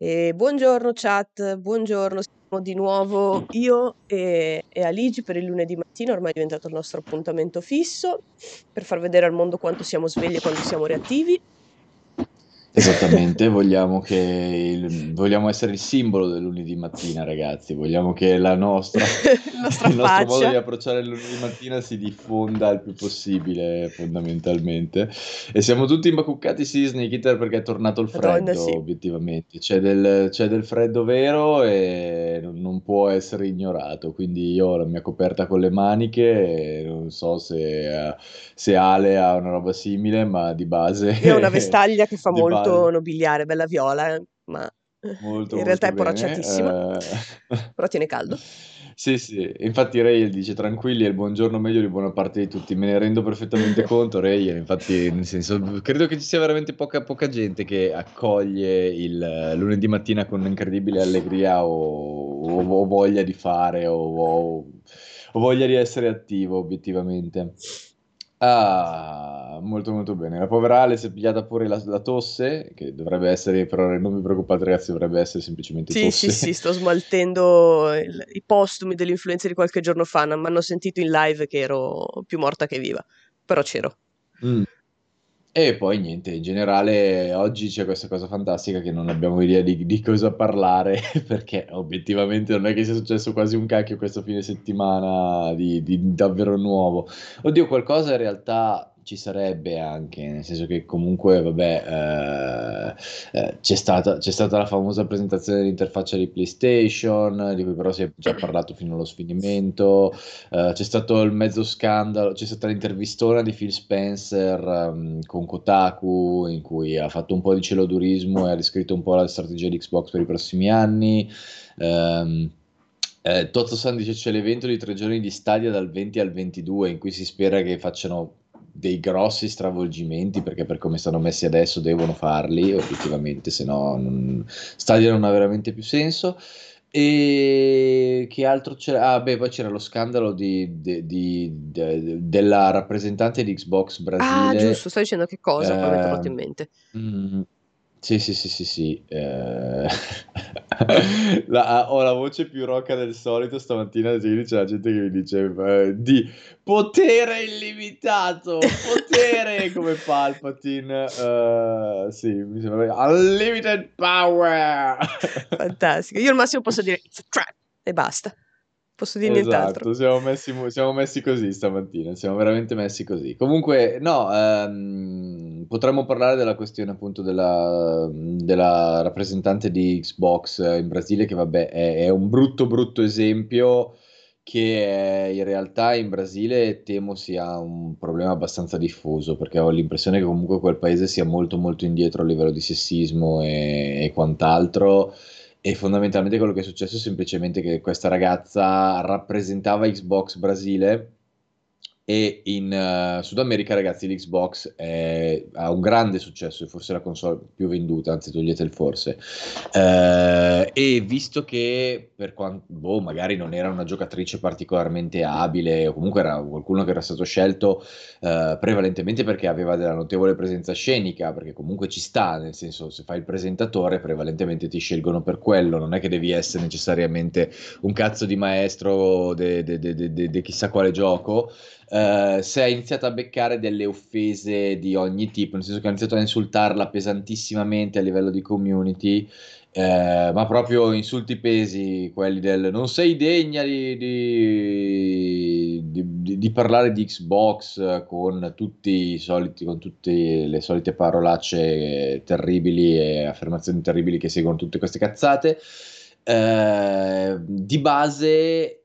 E buongiorno chat, buongiorno, siamo di nuovo io e, e Aligi per il lunedì mattina, ormai è diventato il nostro appuntamento fisso, per far vedere al mondo quanto siamo svegli e quanto siamo reattivi. Esattamente, vogliamo, che il, vogliamo essere il simbolo del lunedì mattina, ragazzi. Vogliamo che la nostra, il nostro modo di approcciare il lunedì mattina si diffonda il più possibile, fondamentalmente. E siamo tutti imbacuccati, sì, Snake Eater, perché è tornato il freddo, Madonna, sì. obiettivamente. C'è del, c'è del, freddo vero e non, non, può essere ignorato. Quindi io ho la mia coperta con le maniche non so se, se Ale ha una roba simile, ma di base... Io ho una vestaglia che fa molto molto nobiliare, bella viola, eh, ma molto, in realtà è poracciatissima, eh... però tiene caldo. Sì, sì, infatti Ray dice tranquilli, è il buongiorno meglio di buona parte di tutti, me ne rendo perfettamente conto Ray, infatti nel senso, credo che ci sia veramente poca, poca gente che accoglie il lunedì mattina con incredibile allegria o, o, o voglia di fare o, o, voglia di essere attivo obiettivamente. Ah, molto molto bene. La povera Ale si è pigliata pure la, la tosse, che dovrebbe essere, però non vi preoccupate ragazzi, dovrebbe essere semplicemente Sì, tosse. sì, sì, sto smaltendo il- i postumi dell'influenza di qualche giorno fa, non mi hanno sentito in live che ero più morta che viva, però c'ero. Mm. E poi niente, in generale oggi c'è questa cosa fantastica che non abbiamo idea di, di cosa parlare, perché obiettivamente non è che sia successo quasi un cacchio questo fine settimana di, di davvero nuovo. Oddio, qualcosa in realtà ci sarebbe anche, nel senso che comunque, vabbè, eh, eh, c'è, stata, c'è, stata, la famosa presentazione dell'interfaccia di PlayStation, di cui però si è già parlato fino allo sfinimento, eh, c'è stato il mezzo scandalo, c'è stata l'intervistona di Phil Spencer um, con Kotaku, in cui ha fatto un po' di celodurismo e ha riscritto un po' la strategia di Xbox per i prossimi anni. Um, eh, Tozzo San dice c'è l'evento di tre giorni di stadia dal 20 al 22 in cui si spera che facciano dei grossi stravolgimenti perché per come stanno messi adesso devono farli obiettivamente se no non... Stadia non ha veramente più senso e che altro c'era? Ah, beh, poi c'era lo scandalo di, di, di, della rappresentante di Xbox Brasile. Ah, giusto, stai dicendo che cosa? Eh, poi mi è in mente. Mm, sì, sì, sì, sì, sì. Eh... la, ho la voce più rocca del solito stamattina, c'è la gente che mi dice eh, di potere illimitato, potere come Palpatine. Uh, sì, mi sembra unlimited power. Fantastico. Io al massimo posso dire it's a trap e basta. Posso dire esatto, nient'altro. Siamo messi, siamo messi così stamattina, siamo veramente messi così. Comunque, no, ehm, potremmo parlare della questione appunto della, della, rappresentante di Xbox in Brasile, che vabbè è, è, un brutto, brutto esempio che in realtà in Brasile temo sia un problema abbastanza diffuso, perché ho l'impressione che comunque quel paese sia molto, molto indietro a livello di sessismo e, e quant'altro e fondamentalmente quello che è successo è semplicemente che questa ragazza rappresentava Xbox Brasile e in uh, Sud America, ragazzi, l'Xbox è, ha un grande successo, è forse la console più venduta, anzi togliete il forse. Uh, e visto che per quanto, boh, magari non era una giocatrice particolarmente abile, o comunque era qualcuno che era stato scelto uh, prevalentemente perché aveva della notevole presenza scenica, perché comunque ci sta, nel senso, se fai il presentatore, prevalentemente ti scelgono per quello, non è che devi essere necessariamente un cazzo di maestro di chissà quale gioco. Uh, si è iniziato a beccare delle offese di ogni tipo, nel senso che ha iniziato a insultarla pesantissimamente a livello di community, uh, ma proprio insulti pesi, quelli del non sei degna di, di, di, di parlare di Xbox con tutti i soliti, con tutte le solite parolacce terribili e affermazioni terribili che seguono tutte queste cazzate. Uh, di base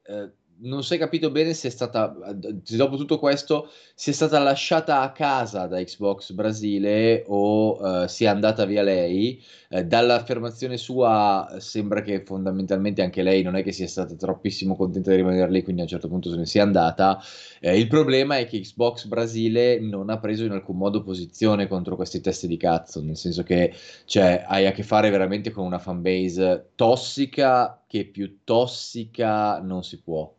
non si è capito bene se è stata, se dopo tutto questo, si è stata lasciata a casa da Xbox Brasile o uh, sia andata via lei. Uh, dall'affermazione sua sembra che fondamentalmente anche lei non è che sia stata troppissimo contenta di rimanere lì, quindi a un certo punto se ne sia andata. Uh, il problema è che Xbox Brasile non ha preso in alcun modo posizione contro questi testi di cazzo, nel senso che cioè, hai a che fare veramente con una fanbase tossica che più tossica non si può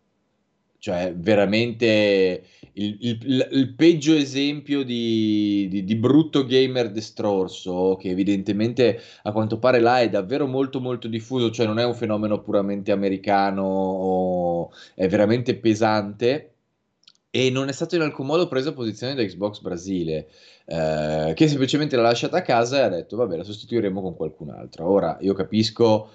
cioè veramente il, il, il peggio esempio di, di, di, brutto gamer destrorso, che evidentemente a quanto pare là è davvero molto molto diffuso, cioè non è un fenomeno puramente americano, è veramente pesante e non è stato in alcun modo preso posizione da Xbox Brasile, eh, che semplicemente l'ha lasciata a casa e ha detto vabbè la sostituiremo con qualcun altro. Ora io capisco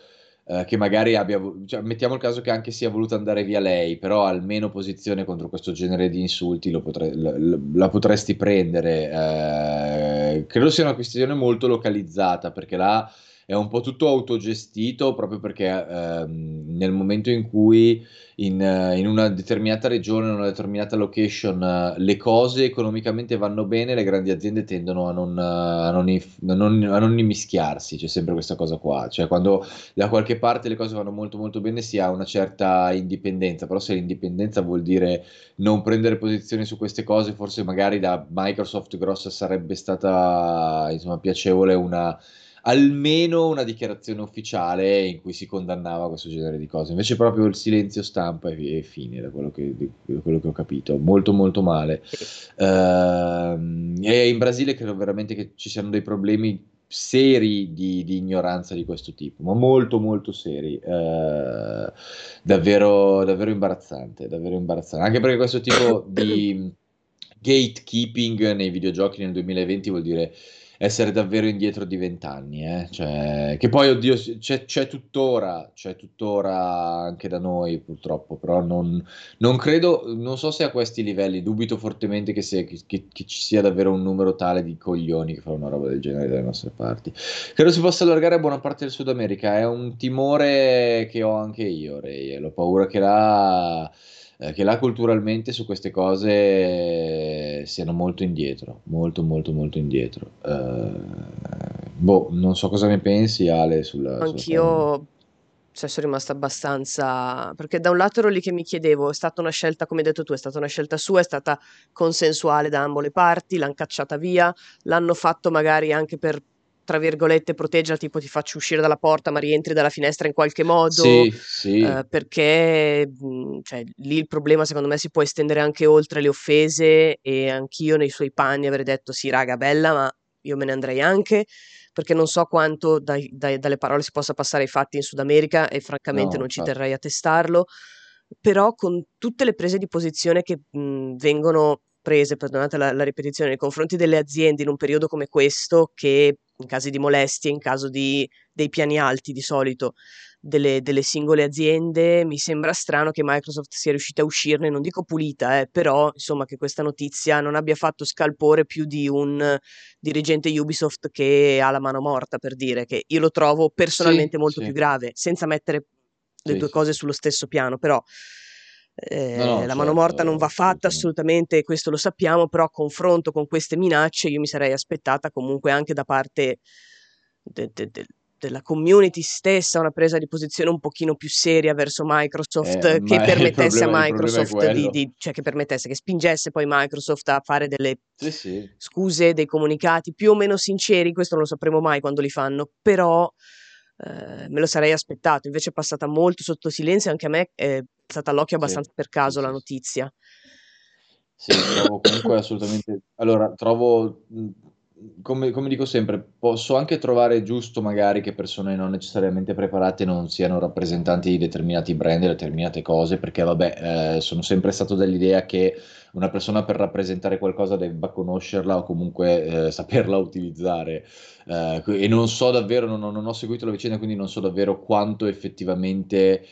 eh, che magari abbia, cioè, mettiamo il caso che anche sia voluta andare via lei, però almeno posizione contro questo genere di insulti potre, la, la, potresti prendere. Eh, credo sia una questione molto localizzata perché là è un po' tutto autogestito proprio perché ehm, nel momento in cui in, in, una determinata regione, in una determinata location, uh, le cose economicamente vanno bene, le grandi aziende tendono a non, uh, a, non a, non, a non, immischiarsi, c'è sempre questa cosa qua, cioè quando da qualche parte le cose vanno molto molto bene si ha una certa indipendenza, però se l'indipendenza vuol dire non prendere posizioni su queste cose, forse magari da Microsoft grossa sarebbe stata insomma piacevole una almeno una dichiarazione ufficiale in cui si condannava questo genere di cose. Invece proprio il silenzio stampa e, e fine, da quello, che, da quello, che, ho capito. Molto molto male. Uh, e in Brasile credo veramente che ci siano dei problemi seri di, di ignoranza di questo tipo, ma molto molto seri. Uh, davvero, davvero imbarazzante, davvero imbarazzante. Anche perché questo tipo di gatekeeping nei videogiochi nel 2020 vuol dire essere davvero indietro di vent'anni, eh? cioè, che poi, oddio, c'è, c'è, tuttora, c'è tuttora anche da noi purtroppo, però non, non, credo, non so se a questi livelli, dubito fortemente che, sia, che, che, ci sia davvero un numero tale di coglioni che fanno una roba del genere dalle nostre parti. Credo si possa allargare a buona parte del Sud America, è un timore che ho anche io, Ray, ho paura che là eh, che là culturalmente su queste cose siano molto indietro, molto molto molto indietro. Eh, boh, non so cosa ne pensi Ale sulla... Anch'io sulla cioè, sono rimasta abbastanza... perché da un lato ero lì che mi chiedevo, è stata una scelta, come hai detto tu, è stata una scelta sua, è stata consensuale da ambo le parti, l'hanno cacciata via, l'hanno fatto magari anche per tra virgolette, proteggerla, tipo ti faccio uscire dalla porta ma rientri dalla finestra in qualche modo, sì, sì. Eh, perché mh, cioè, lì il problema secondo me si può estendere anche oltre le offese e anch'io nei suoi panni avrei detto sì raga bella ma io me ne andrei anche perché non so quanto dai, dai, dalle parole si possa passare ai fatti in Sud America e francamente no, non ci terrei a testarlo, però con tutte le prese di posizione che mh, vengono prese, perdonate la, la, ripetizione, nei confronti delle aziende in un periodo come questo che in caso di molestie, in caso di, dei piani alti di solito delle, delle, singole aziende, mi sembra strano che Microsoft sia riuscita a uscirne, non dico pulita, eh, però insomma che questa notizia non abbia fatto scalpore più di un dirigente Ubisoft che ha la mano morta, per dire che io lo trovo personalmente sì, molto sì. più grave, senza mettere le sì, due cose sullo stesso piano, però eh, no, no, la certo, mano morta non va fatta assolutamente, questo lo sappiamo, però a confronto con queste minacce io mi sarei aspettata comunque anche da parte de- de- de- della community stessa una presa di posizione un pochino più seria verso Microsoft eh, che permettesse problema, a Microsoft di, di, cioè che permettesse, che spingesse poi Microsoft a fare delle sì, sì. scuse, dei comunicati più o meno sinceri, questo non lo sapremo mai quando li fanno, però eh, me lo sarei aspettato, invece è passata molto sotto silenzio, anche a me è stata all'occhio abbastanza sì, per caso la notizia. Sì, trovo comunque assolutamente... Allora, trovo, come, come, dico sempre, posso anche trovare giusto magari che persone non necessariamente preparate non siano rappresentanti di determinati brand determinate cose, perché vabbè, eh, sono sempre stato dell'idea che una persona per rappresentare qualcosa debba conoscerla o comunque eh, saperla utilizzare. Eh, e non so davvero, non, non, ho seguito la vicenda, quindi non so davvero quanto effettivamente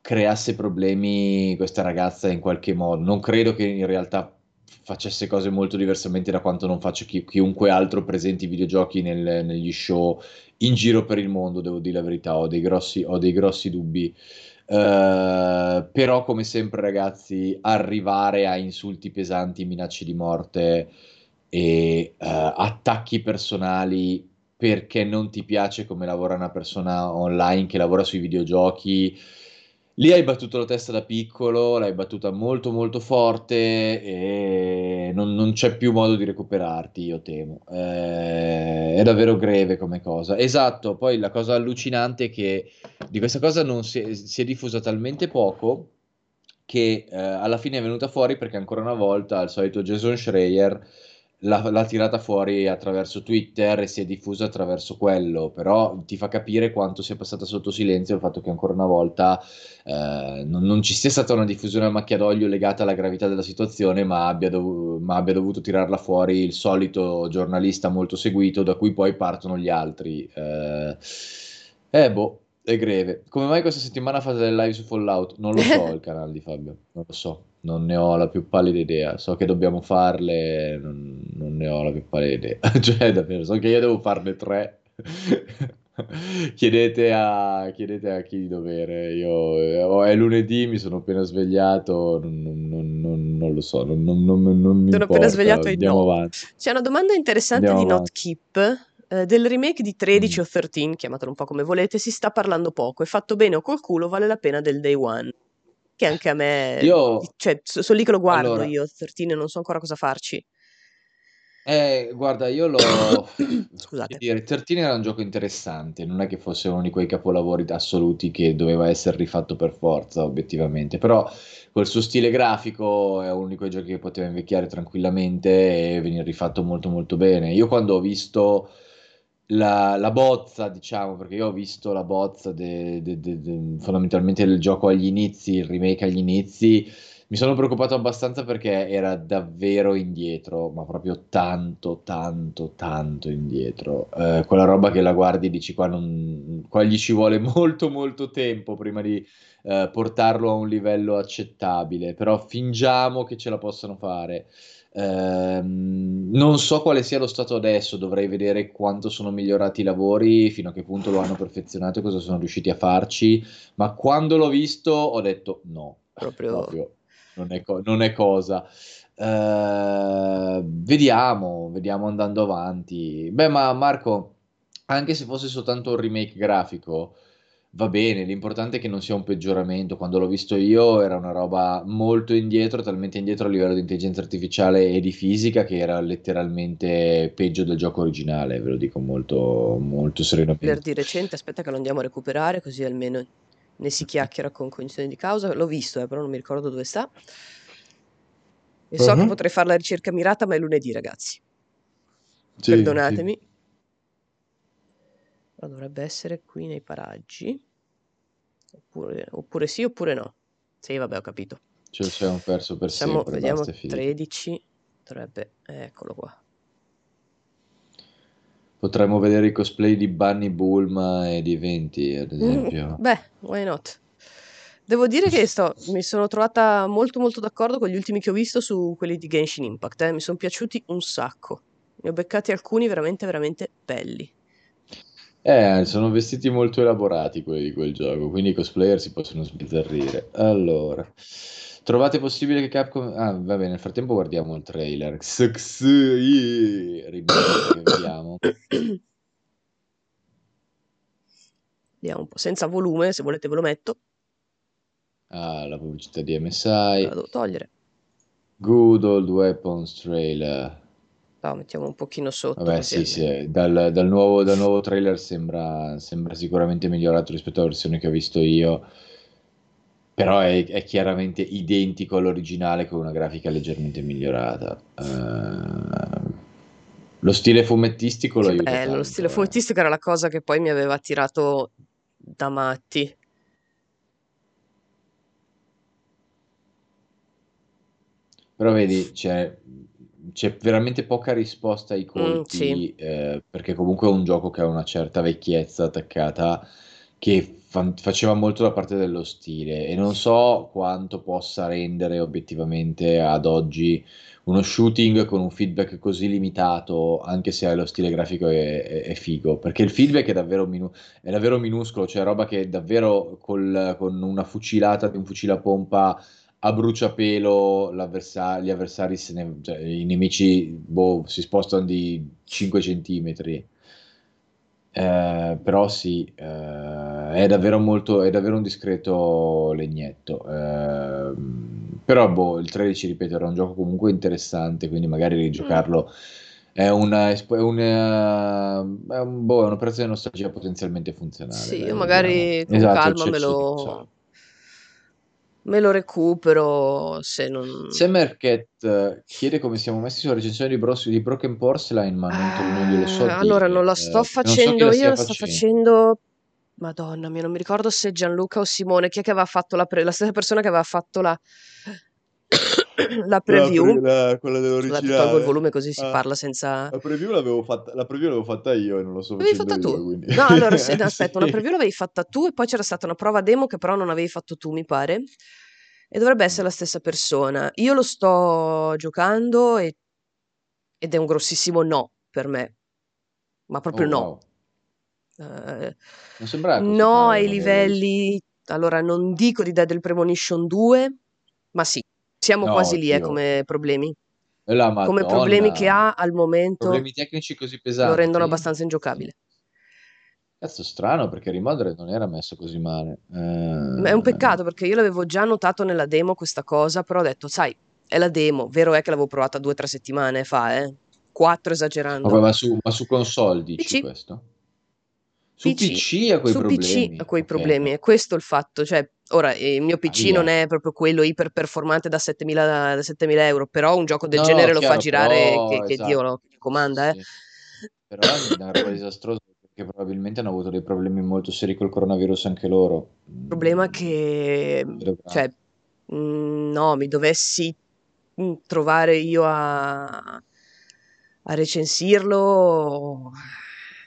creasse problemi questa ragazza in qualche modo. Non credo che in realtà facesse cose molto diversamente da quanto non faccia chi, chiunque altro presenti i videogiochi nel, negli show in giro per il mondo, devo dire la verità, ho dei grossi, ho dei grossi dubbi. Uh, però come sempre ragazzi arrivare a insulti pesanti, minacce di morte e uh, attacchi personali perché non ti piace come lavora una persona online che lavora sui videogiochi Lì hai battuto la testa da piccolo, l'hai battuta molto molto forte e non, non c'è più modo di recuperarti, io temo. Eh, è davvero greve come cosa. Esatto, poi la cosa allucinante è che di questa cosa non si è, si è diffusa talmente poco che eh, alla fine è venuta fuori perché ancora una volta al solito Jason Schreier l'ha, l'ha, tirata fuori attraverso Twitter e si è diffusa attraverso quello, però ti fa capire quanto sia passata sotto silenzio il fatto che ancora una volta eh, non, non, ci sia stata una diffusione a macchia d'olio legata alla gravità della situazione, ma abbia, dov- ma abbia dovuto tirarla fuori il solito giornalista molto seguito da cui poi partono gli altri. Eh, eh boh, è greve. Come mai questa settimana fate delle live su Fallout? Non lo so il canale di Fabio, non lo so, non ne ho la più pallida idea. So che dobbiamo farle, non, non ne ho la più pallida idea. cioè, davvero, so che io devo farne tre. chiedete, a, chiedete a chi di dovere. Io, è lunedì, mi sono appena svegliato, non, non, non lo so, non, non, non, non mi Sono appena svegliato Andiamo no. avanti. C'è una domanda interessante Andiamo di avanti. Notkeep. eh, del remake di 13 Mm. o 13, chiamatelo un po' come volete, si sta parlando poco. È fatto bene o col culo, vale la pena del day one. Che anche a me, Io, cioè, so- sono lì che lo guardo allora, io, 13, e non so ancora cosa farci. Eh, guarda, io l'ho... Scusate. dire, 13 era un gioco interessante, non è che fosse uno di quei capolavori assoluti che doveva essere rifatto per forza, obiettivamente, però col suo stile grafico è uno di quei giochi che poteva invecchiare tranquillamente e venire rifatto molto molto bene. Io quando ho visto la, la bozza, diciamo, perché io ho visto la bozza de- de- de- fondamentalmente del gioco agli inizi, il remake agli inizi, mi sono preoccupato abbastanza perché era davvero indietro, ma proprio tanto, tanto, tanto indietro. Eh, quella roba che la guardi e dici qua, non, qua gli ci vuole molto, molto tempo prima di eh, portarlo a un livello accettabile, però fingiamo che ce la possano fare. Ehm, non so quale sia lo stato adesso, dovrei vedere quanto sono migliorati i lavori, fino a che punto lo hanno perfezionato e cosa sono riusciti a farci, ma quando l'ho visto ho detto no, Proprio proprio non è, co- non è cosa. Eh, vediamo, vediamo andando avanti. Beh, ma Marco, anche se fosse soltanto un remake grafico, va bene, l'importante è che non sia un peggioramento. Quando l'ho visto io era una roba molto indietro, talmente indietro a livello di intelligenza artificiale e di fisica che era letteralmente peggio del gioco originale, ve lo dico molto, molto trailer serenamente. di recente, aspetta che lo andiamo a recuperare, così almeno ne si chiacchiera con cognizione di causa. L'ho visto, eh, però non mi ricordo dove sta. E so che Mhm. potrei fare la ricerca mirata, ma è lunedì, ragazzi. Sì, sì. Perdonatemi. Ma dovrebbe essere qui nei paraggi. Oppure, oppure sì, oppure no. Sì, vabbè, ho capito. Ce lo siamo perso per Siamo, sempre, vediamo, basta, è finito. 13. Dovrebbe... Eccolo qua. Potremmo vedere i cosplay di Bunny Bulma e di Venti, ad Mm, esempio. beh, why not? Devo dire che sto, mi sono trovata molto molto d'accordo con gli ultimi che ho visto su quelli di Genshin Impact. eh. Mi sono piaciuti un sacco. Ne ho beccati alcuni veramente veramente belli. Eh, sono vestiti molto elaborati quelli di quel gioco, quindi i cosplayer si possono sbizzarrire. Allora, trovate possibile che Capcom... Ah, va bene, nel frattempo guardiamo il trailer. Vediamo. Vediamo un po'. Senza volume, se volete ve lo metto. Ah, la pubblicità di Me la MSI. devo togliere. Good Old Weapons trailer. No, mettiamo un pochino sotto Vabbè, sì, sì, dal, dal nuovo, dal nuovo trailer sembra, sembra sicuramente migliorato rispetto alla versione che ho visto io, però è, è chiaramente identico all'originale con una grafica leggermente migliorata. Eh, lo stile fumettistico lo aiuta bello, lo stile tanto, eh. fumettistico era la cosa che poi mi aveva attirato da matti. Però vedi, c'è, c'è veramente poca risposta ai Mm, sì, colpi, eh, perché comunque è un gioco che ha una certa vecchiezza attaccata che fa- faceva molto da parte dello stile e non so quanto possa rendere obiettivamente ad oggi uno shooting con un feedback così limitato, anche se lo stile grafico è, è- è figo, perché il feedback è davvero, minu- è davvero minuscolo, cioè roba che davvero col- con una fucilata di un fucile a pompa a bruciapelo gli avversari, ne- cioè, i nemici boh, si spostano di 5 centimetri. Eh, però sì, eh, è davvero molto, è davvero un discreto legnetto. Ehm, però boh, il 13, ripeto, era un gioco comunque interessante, quindi magari Mm, rigiocarlo è una, è una, è un- boh, è un'operazione di nostalgia potenzialmente funzionale, sì, io magari con Esatto, calma me lo, Me lo recupero se non... Semerket chiede come siamo messi sulla recensione di, Bros- di Broken Porcelain, ma non, non glielo so Eh, allora, dire. non la sto Eh, facendo non so io, la la facendo. facendo... Madonna mia, non mi ricordo se Gianluca o Simone, chi è che aveva fatto la, pre- la stessa persona che aveva fatto la, la preview. La, quella Scusate, tolgo il volume così si parla senza... La preview l'avevo fatta, la preview l'avevo fatta io e non lo sto L'avevi fatta io, tu? quindi. No, allora, se, aspetta, una Sì. preview l'avevi fatta tu e poi c'era stata una prova demo che però non avevi fatto tu, mi pare. E dovrebbe essere la stessa persona. Io lo sto giocando e- ed è un grossissimo no per me, ma Oh, proprio no. wow. Eh, Non sembrava così no ai livelli, allora non dico di Dead Premonition 2, ma sì, siamo No, quasi lì eh, come problemi. Come problemi che ha al momento Problemi tecnici così lo pesanti. rendono abbastanza ingiocabile. Cazzo, strano perché Remodeler non era messo così male. Ma È un Eh, peccato perché io l'avevo già notato nella demo questa cosa, però ho detto, sai, è la demo, vero è che l'avevo provata due o tre settimane fa, eh? Quattro esagerando. vabbè, ma, su, ma su console dici PC. questo? Su PC, PC ha quei su problemi. PC ha quei Ok. problemi, è questo il fatto, cioè, ora eh, il mio PC Ahia. non è proprio quello iper performante da 7000, da 7000 euro, però un gioco del No, genere lo fa chiaro, girare però, che, che Dio esatto. lo che Dio comanda, Sì, eh. sì. Però è una roba disastrosa perché probabilmente hanno avuto dei problemi molto seri col coronavirus anche loro. Il problema è Mm, che, grave. cioè, mm, no, mi dovessi mm, trovare io a, a recensirlo,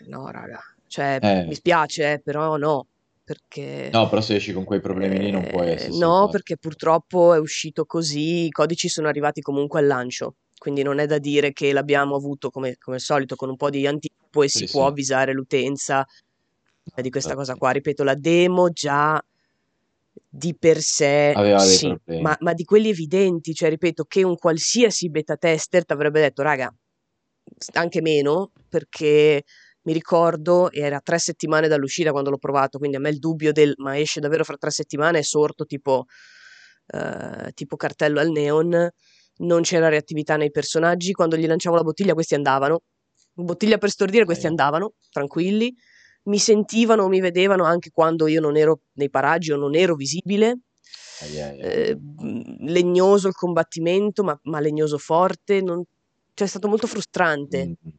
no, raga, cioè, mi Eh, spiace, eh, però no, perché... no, però se esci con quei problemi lì non puoi eh, essere no, perché purtroppo è uscito così, i codici sono arrivati comunque al lancio, quindi non è da dire che l'abbiamo avuto come, come al solito con un po' di anticipo e si Sì, può sì. avvisare l'utenza di questa cosa infatti. qua. Ripeto, la demo già di per sé sì, ma, ma di quelli evidenti, cioè ripeto, che un qualsiasi beta tester ti avrebbe detto, raga, anche meno, perché mi ricordo, era tre settimane dall'uscita quando l'ho provato, quindi a me il dubbio del ma esce davvero fra tre settimane? è sorto tipo, eh, tipo cartello al neon, non c'era reattività nei personaggi, quando gli lanciavo la bottiglia questi andavano, bottiglia per stordire questi andavano, tranquilli, mi sentivano mi vedevano anche quando io non ero nei paraggi o non ero visibile, eh, legnoso il combattimento, ma, ma legnoso forte, non- cioè è stato molto frustrante. Mm.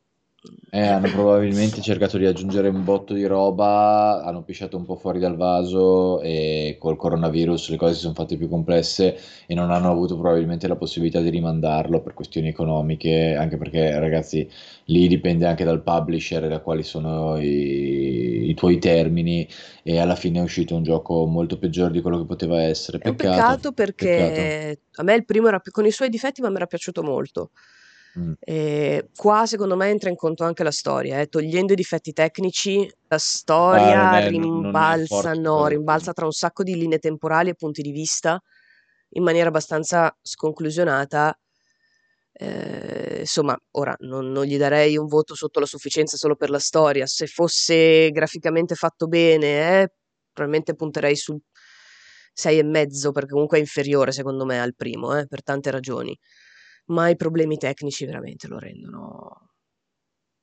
Eh, hanno probabilmente cercato di aggiungere un botto di roba, hanno pisciato un po' fuori dal vaso e col coronavirus le cose si sono fatte più complesse e non hanno avuto probabilmente la possibilità di rimandarlo per questioni economiche, anche perché ragazzi lì dipende anche dal publisher e da quali sono i, i tuoi termini e alla fine è uscito un gioco molto peggiore di quello che poteva essere. È un Peccato, peccato peccato. perché a me il primo era con i suoi difetti, ma mi era piaciuto molto. Mm. E qua secondo me entra in conto anche la storia, eh. Togliendo i difetti tecnici, la Ah, storia non è rimbalza, no, quella rimbalza tra un sacco di linee temporali e punti di vista in maniera abbastanza sconclusionata. Eh, insomma, ora non, non gli darei un voto sotto la sufficienza solo per la storia. Se fosse graficamente fatto bene, eh, probabilmente punterei sul 6 e mezzo, perché comunque è inferiore secondo me al primo, eh, per tante ragioni. Ma i problemi tecnici veramente lo rendono.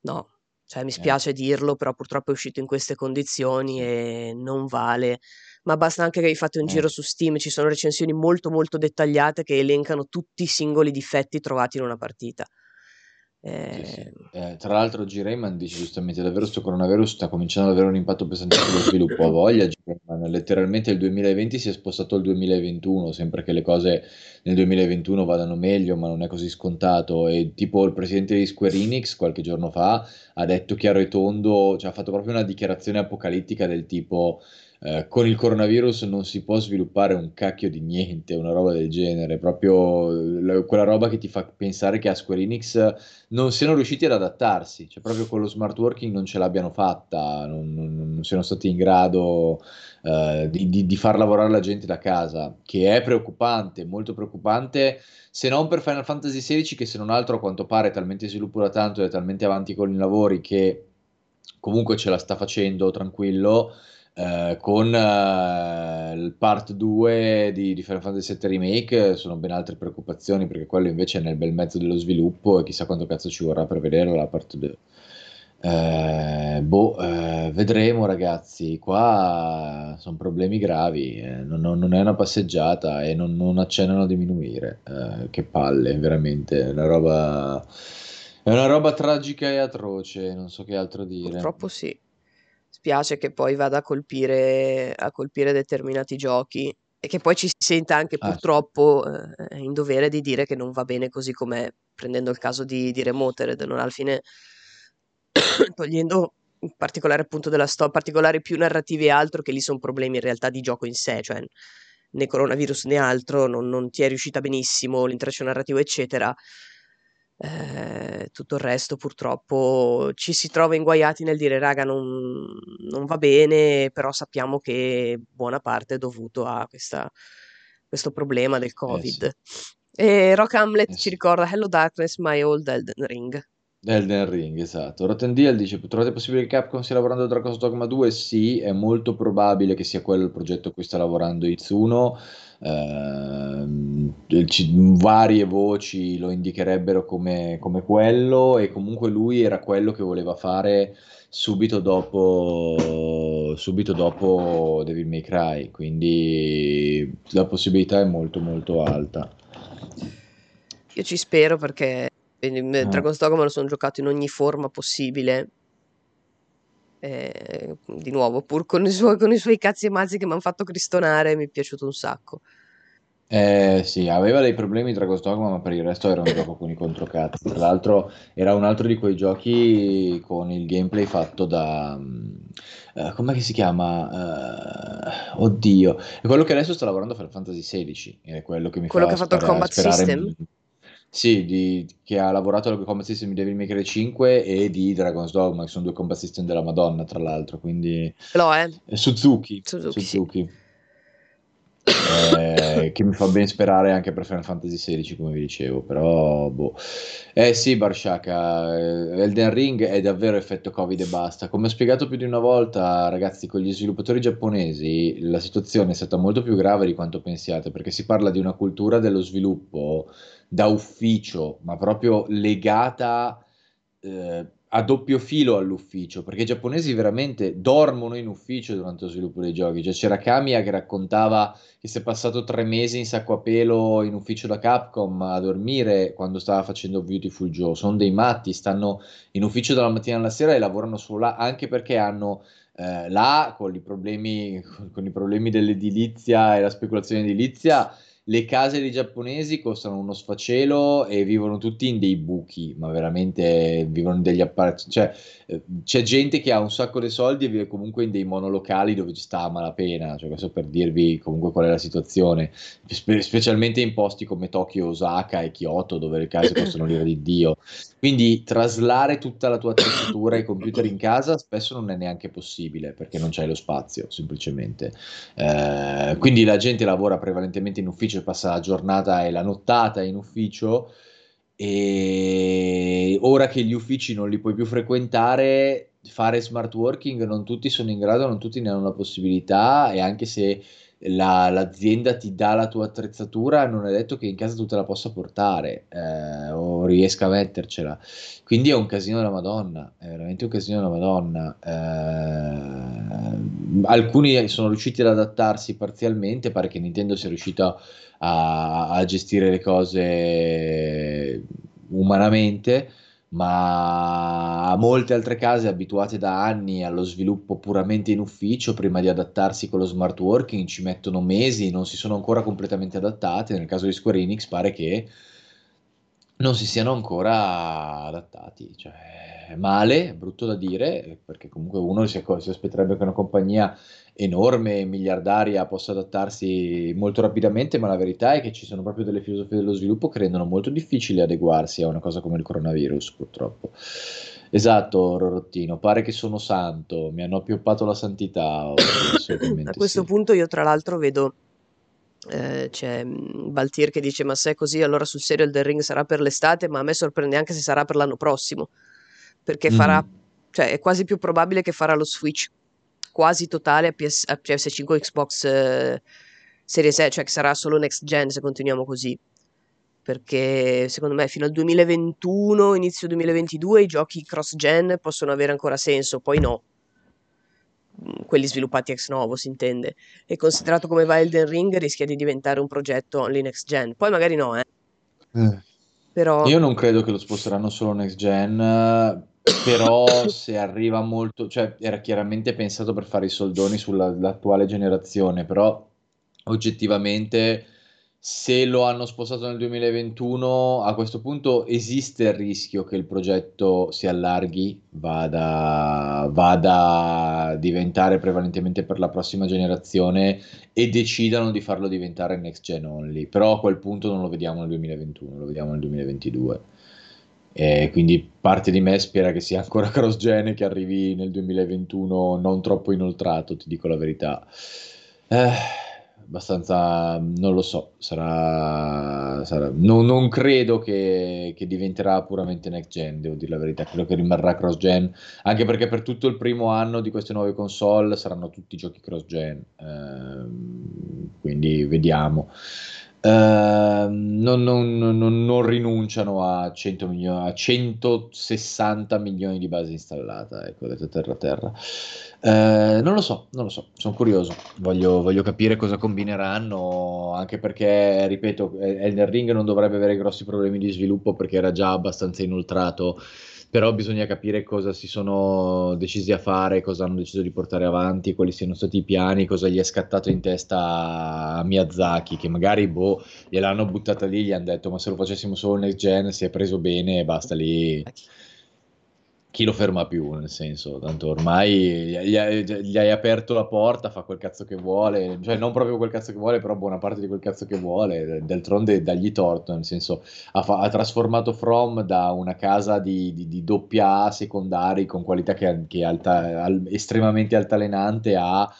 No, cioè mi Eh, spiace dirlo, però purtroppo è uscito in queste condizioni e non vale. Ma basta anche che hai fatto un giro Eh. su Steam, ci sono recensioni molto molto dettagliate che elencano tutti i singoli difetti trovati in una partita. Sì, sì. Eh, Eh, tra l'altro G-Rayman dice giustamente, davvero sto coronavirus sta cominciando ad avere un impatto pesante sullo sviluppo. A voglia G-Rayman, letteralmente il 2020 si è spostato al 2021, sempre che le cose nel 2021 vadano meglio, ma non è così scontato. E tipo il presidente di Square Enix qualche giorno fa ha detto chiaro e tondo, cioè ha fatto proprio una dichiarazione apocalittica del tipo eh, con il coronavirus non si può sviluppare un cacchio di niente, una roba del genere, proprio la- quella roba che ti fa pensare che a Square Enix non siano riusciti ad adattarsi, cioè proprio con lo smart working non ce l'abbiano fatta, non, non- non siano stati in grado eh, di, di- di far lavorare la gente da casa, che è preoccupante, molto preoccupante, se non per Final Fantasy XVI, che se non altro a quanto pare è talmente sviluppo da tanto e è talmente avanti con i lavori che comunque ce la sta facendo tranquillo. eh, con eh, il part 2 di, di Final Fantasy VII Remake sono ben altre preoccupazioni perché quello invece è nel bel mezzo dello sviluppo e chissà quanto cazzo ci vorrà per vedere la part 2. Eh, boh, eh, vedremo ragazzi, qua sono problemi gravi, eh, non, non è una passeggiata e non, non accennano a diminuire. Eh, che palle, veramente, è una roba, è una roba tragica e atroce, non so che altro dire. Purtroppo sì. Spiace che poi vada a colpire, a colpire determinati giochi e che poi ci si senta anche Ah, purtroppo eh, in dovere di dire che non va bene così com'è, prendendo il caso di, di Remotered, non alla fine togliendo in particolare appunto della storia, particolari più narrativi e altro, che lì sono problemi in realtà di gioco in sé, cioè né coronavirus né altro, non, non ti è riuscita benissimo l'intreccio narrativo, eccetera. Eh, tutto il resto purtroppo ci si trova inguaiati nel dire raga non, non va bene, però sappiamo che buona parte è dovuto a questa, questo problema del eh Covid. sì, E Rock Hamlet eh ci ricorda Hello Darkness, My Old Elden Ring. Elden Ring, esatto. Rotendiel dice: Trovate possibile che Capcom stia lavorando a Dragon's Dogma 2? Sì, è molto probabile che sia quello il progetto a cui sta lavorando Itsuno. Ehm, ci- varie voci lo indicherebbero come, come quello, e comunque lui era quello che voleva fare subito dopo, subito dopo Devil May Cry. Quindi la possibilità è molto, molto alta. Io ci spero perché eh, Ah. Dragon's Dogma lo sono giocato in ogni forma possibile. Eh, di nuovo, pur con i suoi, con i suoi cazzi e mazzi che mi hanno fatto cristonare, mi è piaciuto un sacco. Eh, sì, aveva dei problemi Dragon's Dogma, ma per il resto era un gioco con i controcazzi. Tra l'altro era un altro di quei giochi con il gameplay fatto da... eh, com'è che si chiama? Eh, oddio. È quello che adesso sta lavorando a Final Fantasy XVI, è quello che mi Quello che fa ha fatto il spera- combat sperare... system? Sì, di- che ha lavorato al combat system di Devil May Cry 5 e di Dragon's Dogma, che sono due combat system della Madonna, tra l'altro, quindi... Ce l'ho, eh. eh, Suzuki, Suzuki, sì. Suzuki. Eh, che mi fa ben sperare anche per Final Fantasy XVI, come vi dicevo, però boh. Eh sì, Barshaka, eh, Elden Ring è davvero effetto Covid e basta. Come ho spiegato più di una volta, ragazzi, con gli sviluppatori giapponesi la situazione è stata molto più grave di quanto pensiate, perché si parla di una cultura dello sviluppo da ufficio, ma proprio legata eh, a doppio filo all'ufficio, perché i giapponesi veramente dormono in ufficio durante lo sviluppo dei giochi. Cioè, c'era Kamiya che raccontava che si è passato tre mesi in sacco a pelo in ufficio da Capcom a dormire quando stava facendo Beautiful Joe. Sono dei matti, stanno in ufficio dalla mattina alla sera e lavorano solo là, anche perché hanno eh, là, con i problemi, con i problemi dell'edilizia e la speculazione edilizia, le case dei giapponesi costano uno sfacelo e vivono tutti in dei buchi, ma veramente vivono in degli appartamenti. Cioè, eh, c'è gente che ha un sacco di soldi e vive comunque in dei monolocali dove ci sta a malapena. Cioè, questo per dirvi comunque qual è la situazione, Spe- specialmente in posti come Tokyo, Osaka e Kyoto, dove le case costano l'ira di Dio. Quindi traslare tutta la tua attrezzatura e i computer in casa spesso non è neanche possibile perché non c'hai lo spazio, semplicemente. Eh, quindi la gente lavora prevalentemente in ufficio e passa la giornata e la nottata in ufficio e ora che gli uffici non li puoi più frequentare, fare smart working non tutti sono in grado, non tutti ne hanno la possibilità e anche se la- l'azienda ti dà la tua attrezzatura, non è detto che in casa tu te la possa portare eh, o riesca a mettercela. Quindi è un casino della Madonna, è veramente un casino della Madonna. Eh, alcuni sono riusciti ad adattarsi parzialmente, pare che Nintendo sia riuscita a, a gestire le cose umanamente, ma molte altre case abituate da anni allo sviluppo puramente in ufficio, prima di adattarsi con lo smart working, ci mettono mesi, non si sono ancora completamente adattate. Nel caso di Square Enix pare che non si siano ancora adattati, cioè male, brutto da dire, perché comunque uno si, si aspetterebbe che una compagnia enorme, miliardaria, possa adattarsi molto rapidamente, ma la verità è che ci sono proprio delle filosofie dello sviluppo che rendono molto difficile adeguarsi a una cosa come il coronavirus, purtroppo. Esatto, Rorottino, pare che sono santo, mi hanno appioppato la santità A questo sì. punto io tra l'altro vedo eh, c'è mm, Baltir che dice ma se è così allora sul serio Elden Ring sarà per l'estate ma a me sorprende anche se sarà per l'anno prossimo perché farà Mhm. cioè è quasi più probabile che farà lo switch quasi totale a, PS, a PS5 Xbox eh, Series S cioè che sarà solo next gen se continuiamo così perché secondo me fino al 2021, inizio 2022 i giochi cross-gen possono avere ancora senso, poi no. Mm, quelli sviluppati ex novo si intende. E considerato come va Elden Ring rischia di diventare un progetto only next gen. Poi magari no, eh. eh. Però... Io non credo che lo sposteranno solo next gen, però se arriva molto, cioè era chiaramente pensato per fare i soldoni sull'attuale generazione, però oggettivamente se lo hanno spostato nel 2021, a questo punto esiste il rischio che il progetto si allarghi, vada, vada a diventare prevalentemente per la prossima generazione e decidano di farlo diventare next gen only. Però a quel punto non lo vediamo nel 2021, lo vediamo nel 2022. E quindi parte di me spera che sia ancora cross gen e che arrivi nel 2021 non troppo inoltrato, ti dico la verità. Eh, abbastanza, non lo so, sarà, sarà no, non credo che, che, diventerà puramente next gen, devo dire la verità, credo che rimarrà cross gen, anche perché per tutto il primo anno di queste nuove console saranno tutti giochi cross gen, ehm, quindi vediamo. Uh, non, non, non, non, rinunciano a, 100 milioni, a 160 milioni di base installata, ecco, detto terra terra. Uh, non lo so, non lo so, sono curioso, voglio, voglio, capire cosa combineranno, anche perché, ripeto, Elden Ring non dovrebbe avere grossi problemi di sviluppo perché era già abbastanza inoltrato però bisogna capire cosa si sono decisi a fare, cosa hanno deciso di portare avanti, quali siano stati i piani, cosa gli è scattato in testa a Miyazaki, che magari boh, gliel'hanno buttata lì, gli hanno detto ma se lo facessimo solo next gen si è preso bene e basta lì chi lo ferma più, nel senso, tanto ormai gli hai, gli hai, aperto la porta, fa quel cazzo che vuole, cioè non proprio quel cazzo che vuole, però buona parte di quel cazzo che vuole, d'altronde dagli torto, nel senso ha, fa- ha trasformato From da una casa di, di, di doppia A secondari con qualità che, che alta, al, estremamente altalenante a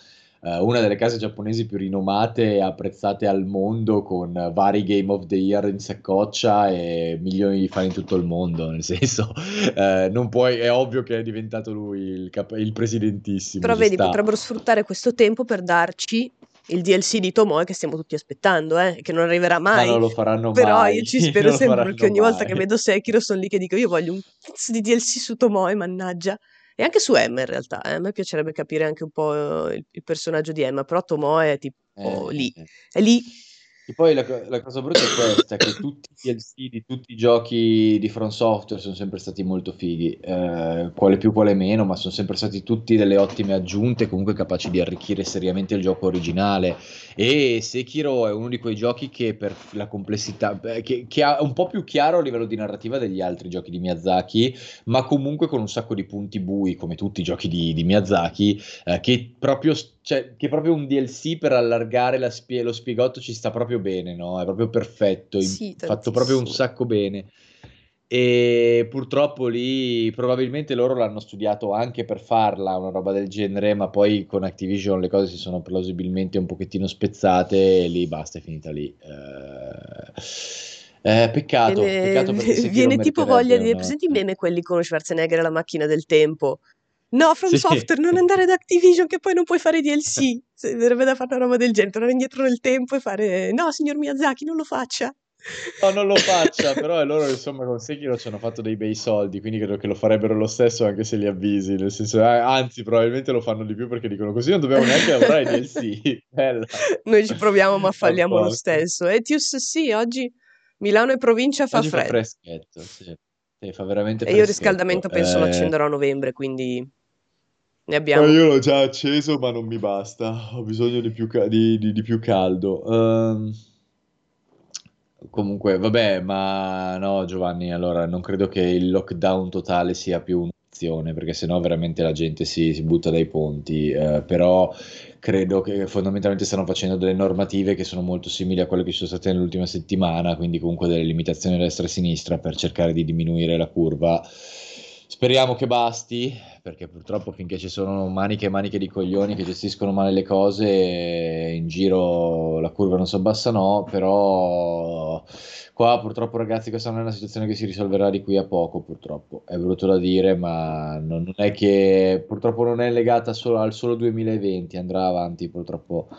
uh, una delle case giapponesi più rinomate e apprezzate al mondo con vari Game of the Year in saccoccia e milioni di fan in tutto il mondo, nel senso uh, non puoi, è ovvio che è diventato lui il, cap- il presidentissimo. Però vedi, sta. potrebbero sfruttare questo tempo per darci il DLC di Tomoe che stiamo tutti aspettando, eh, che non arriverà mai. Ma non lo faranno Però mai. io ci spero sempre perché ogni mai. volta che vedo Sekiro sono lì che dico io voglio un pezzo di DLC su Tomoe, mannaggia. E anche su Emma in realtà, eh. a me piacerebbe capire anche un po' il, il personaggio di Emma, però Tomoe è tipo eh, lì, eh. è lì e poi la, la, cosa brutta è questa, che tutti i DLC di tutti i giochi di From Software sono sempre stati molto fighi, eh, quale più quale meno, ma sono sempre stati tutti delle ottime aggiunte, comunque capaci di arricchire seriamente il gioco originale. E Sekiro è uno di quei giochi che per la complessità, che, che ha un po' più chiaro a livello di narrativa degli altri giochi di Miyazaki, ma comunque con un sacco di punti bui, come tutti i giochi di, di Miyazaki, eh, che proprio cioè, che proprio un DLC per allargare spie- lo spiegotto ci sta proprio bene, no? È proprio perfetto, sì, fatto proprio un sacco bene. E purtroppo lì probabilmente loro l'hanno studiato anche per farla, una roba del genere, ma poi con Activision le cose si sono plausibilmente un pochettino spezzate e lì basta, è finita lì. Eh... Eh, peccato, viene, peccato viene tipo voglia di... Presenti i meme quelli con Schwarzenegger la macchina del tempo? No, From sì. Software, non andare ad Activision che poi non puoi fare DLC. Sarebbe da fare una roba del genere, tornare indietro nel tempo e fare no, signor Miyazaki, non lo faccia. No, non lo faccia, però loro insomma con Sekiro ci hanno fatto dei bei soldi, quindi credo che lo farebbero lo stesso anche se li avvisi, nel senso, eh, anzi probabilmente lo fanno di più perché dicono così non dobbiamo neanche lavorare DLC. Bella. Noi ci proviamo ma falliamo lo stesso. Etius sì, oggi Milano e provincia fa oggi freddo. Fa freschetto, sì. sì. fa veramente freschetto. E io il riscaldamento penso eh... lo accenderò a novembre, quindi ne abbiamo. Ma io l'ho già acceso, ma non mi basta. Ho bisogno di più, ca- di, di, di più caldo. Um, comunque, vabbè, ma no, Giovanni, allora non credo che il lockdown totale sia più un'opzione, perché sennò veramente la gente si, si butta dai ponti. Uh, però credo che fondamentalmente stanno facendo delle normative che sono molto simili a quelle che ci sono state nell'ultima settimana, quindi comunque delle limitazioni a destra e a sinistra per cercare di diminuire la curva. Speriamo che basti, perché purtroppo finché ci sono maniche e maniche di coglioni che gestiscono male le cose, in giro la curva non si abbassa, no, però qua purtroppo ragazzi questa non è una situazione che si risolverà di qui a poco, purtroppo. È brutto da dire, ma non è che purtroppo non è legata solo al solo 2020, andrà avanti purtroppo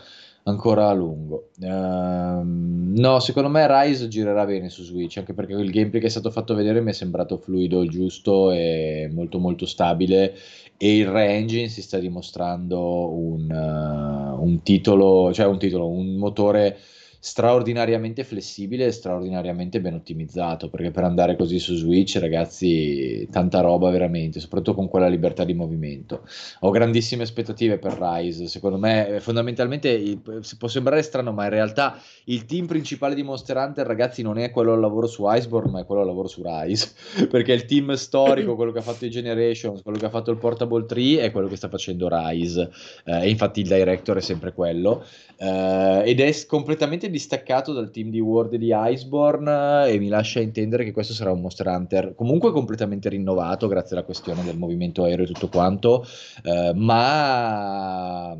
ancora a lungo. Uh, no, secondo me Rise girerà bene su Switch, anche perché il gameplay che è stato fatto vedere mi è sembrato fluido, giusto e molto molto stabile e il re-engine si sta dimostrando un, uh, un titolo, cioè un titolo, un motore straordinariamente flessibile e straordinariamente ben ottimizzato perché per andare così su Switch ragazzi tanta roba veramente soprattutto con quella libertà di movimento. Ho grandissime aspettative per Rise secondo me fondamentalmente può sembrare strano ma in realtà il team principale di Monster Hunter ragazzi non è quello al lavoro su Iceborne ma è quello al lavoro su Rise perché il team storico quello che ha fatto i Generations quello che ha fatto il Portable 3 è quello che sta facendo Rise eh, e infatti il director è sempre quello eh, ed è completamente distaccato dal team di World di Iceborne e mi lascia intendere che questo sarà un Monster Hunter comunque completamente rinnovato grazie alla questione del movimento aereo e tutto quanto, eh, ma,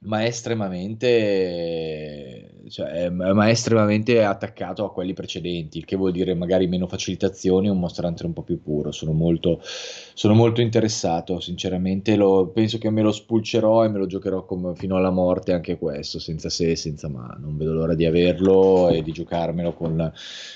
ma estremamente cioè, ma è estremamente attaccato a quelli precedenti, il che vuol dire magari meno facilitazioni, un Monster Hunter un po' più puro. Sono molto, sono molto interessato, sinceramente. Lo, penso che me lo spulcerò e me lo giocherò come, fino alla morte anche questo, senza se e senza ma. Non vedo l'ora di averlo e di giocarmelo con,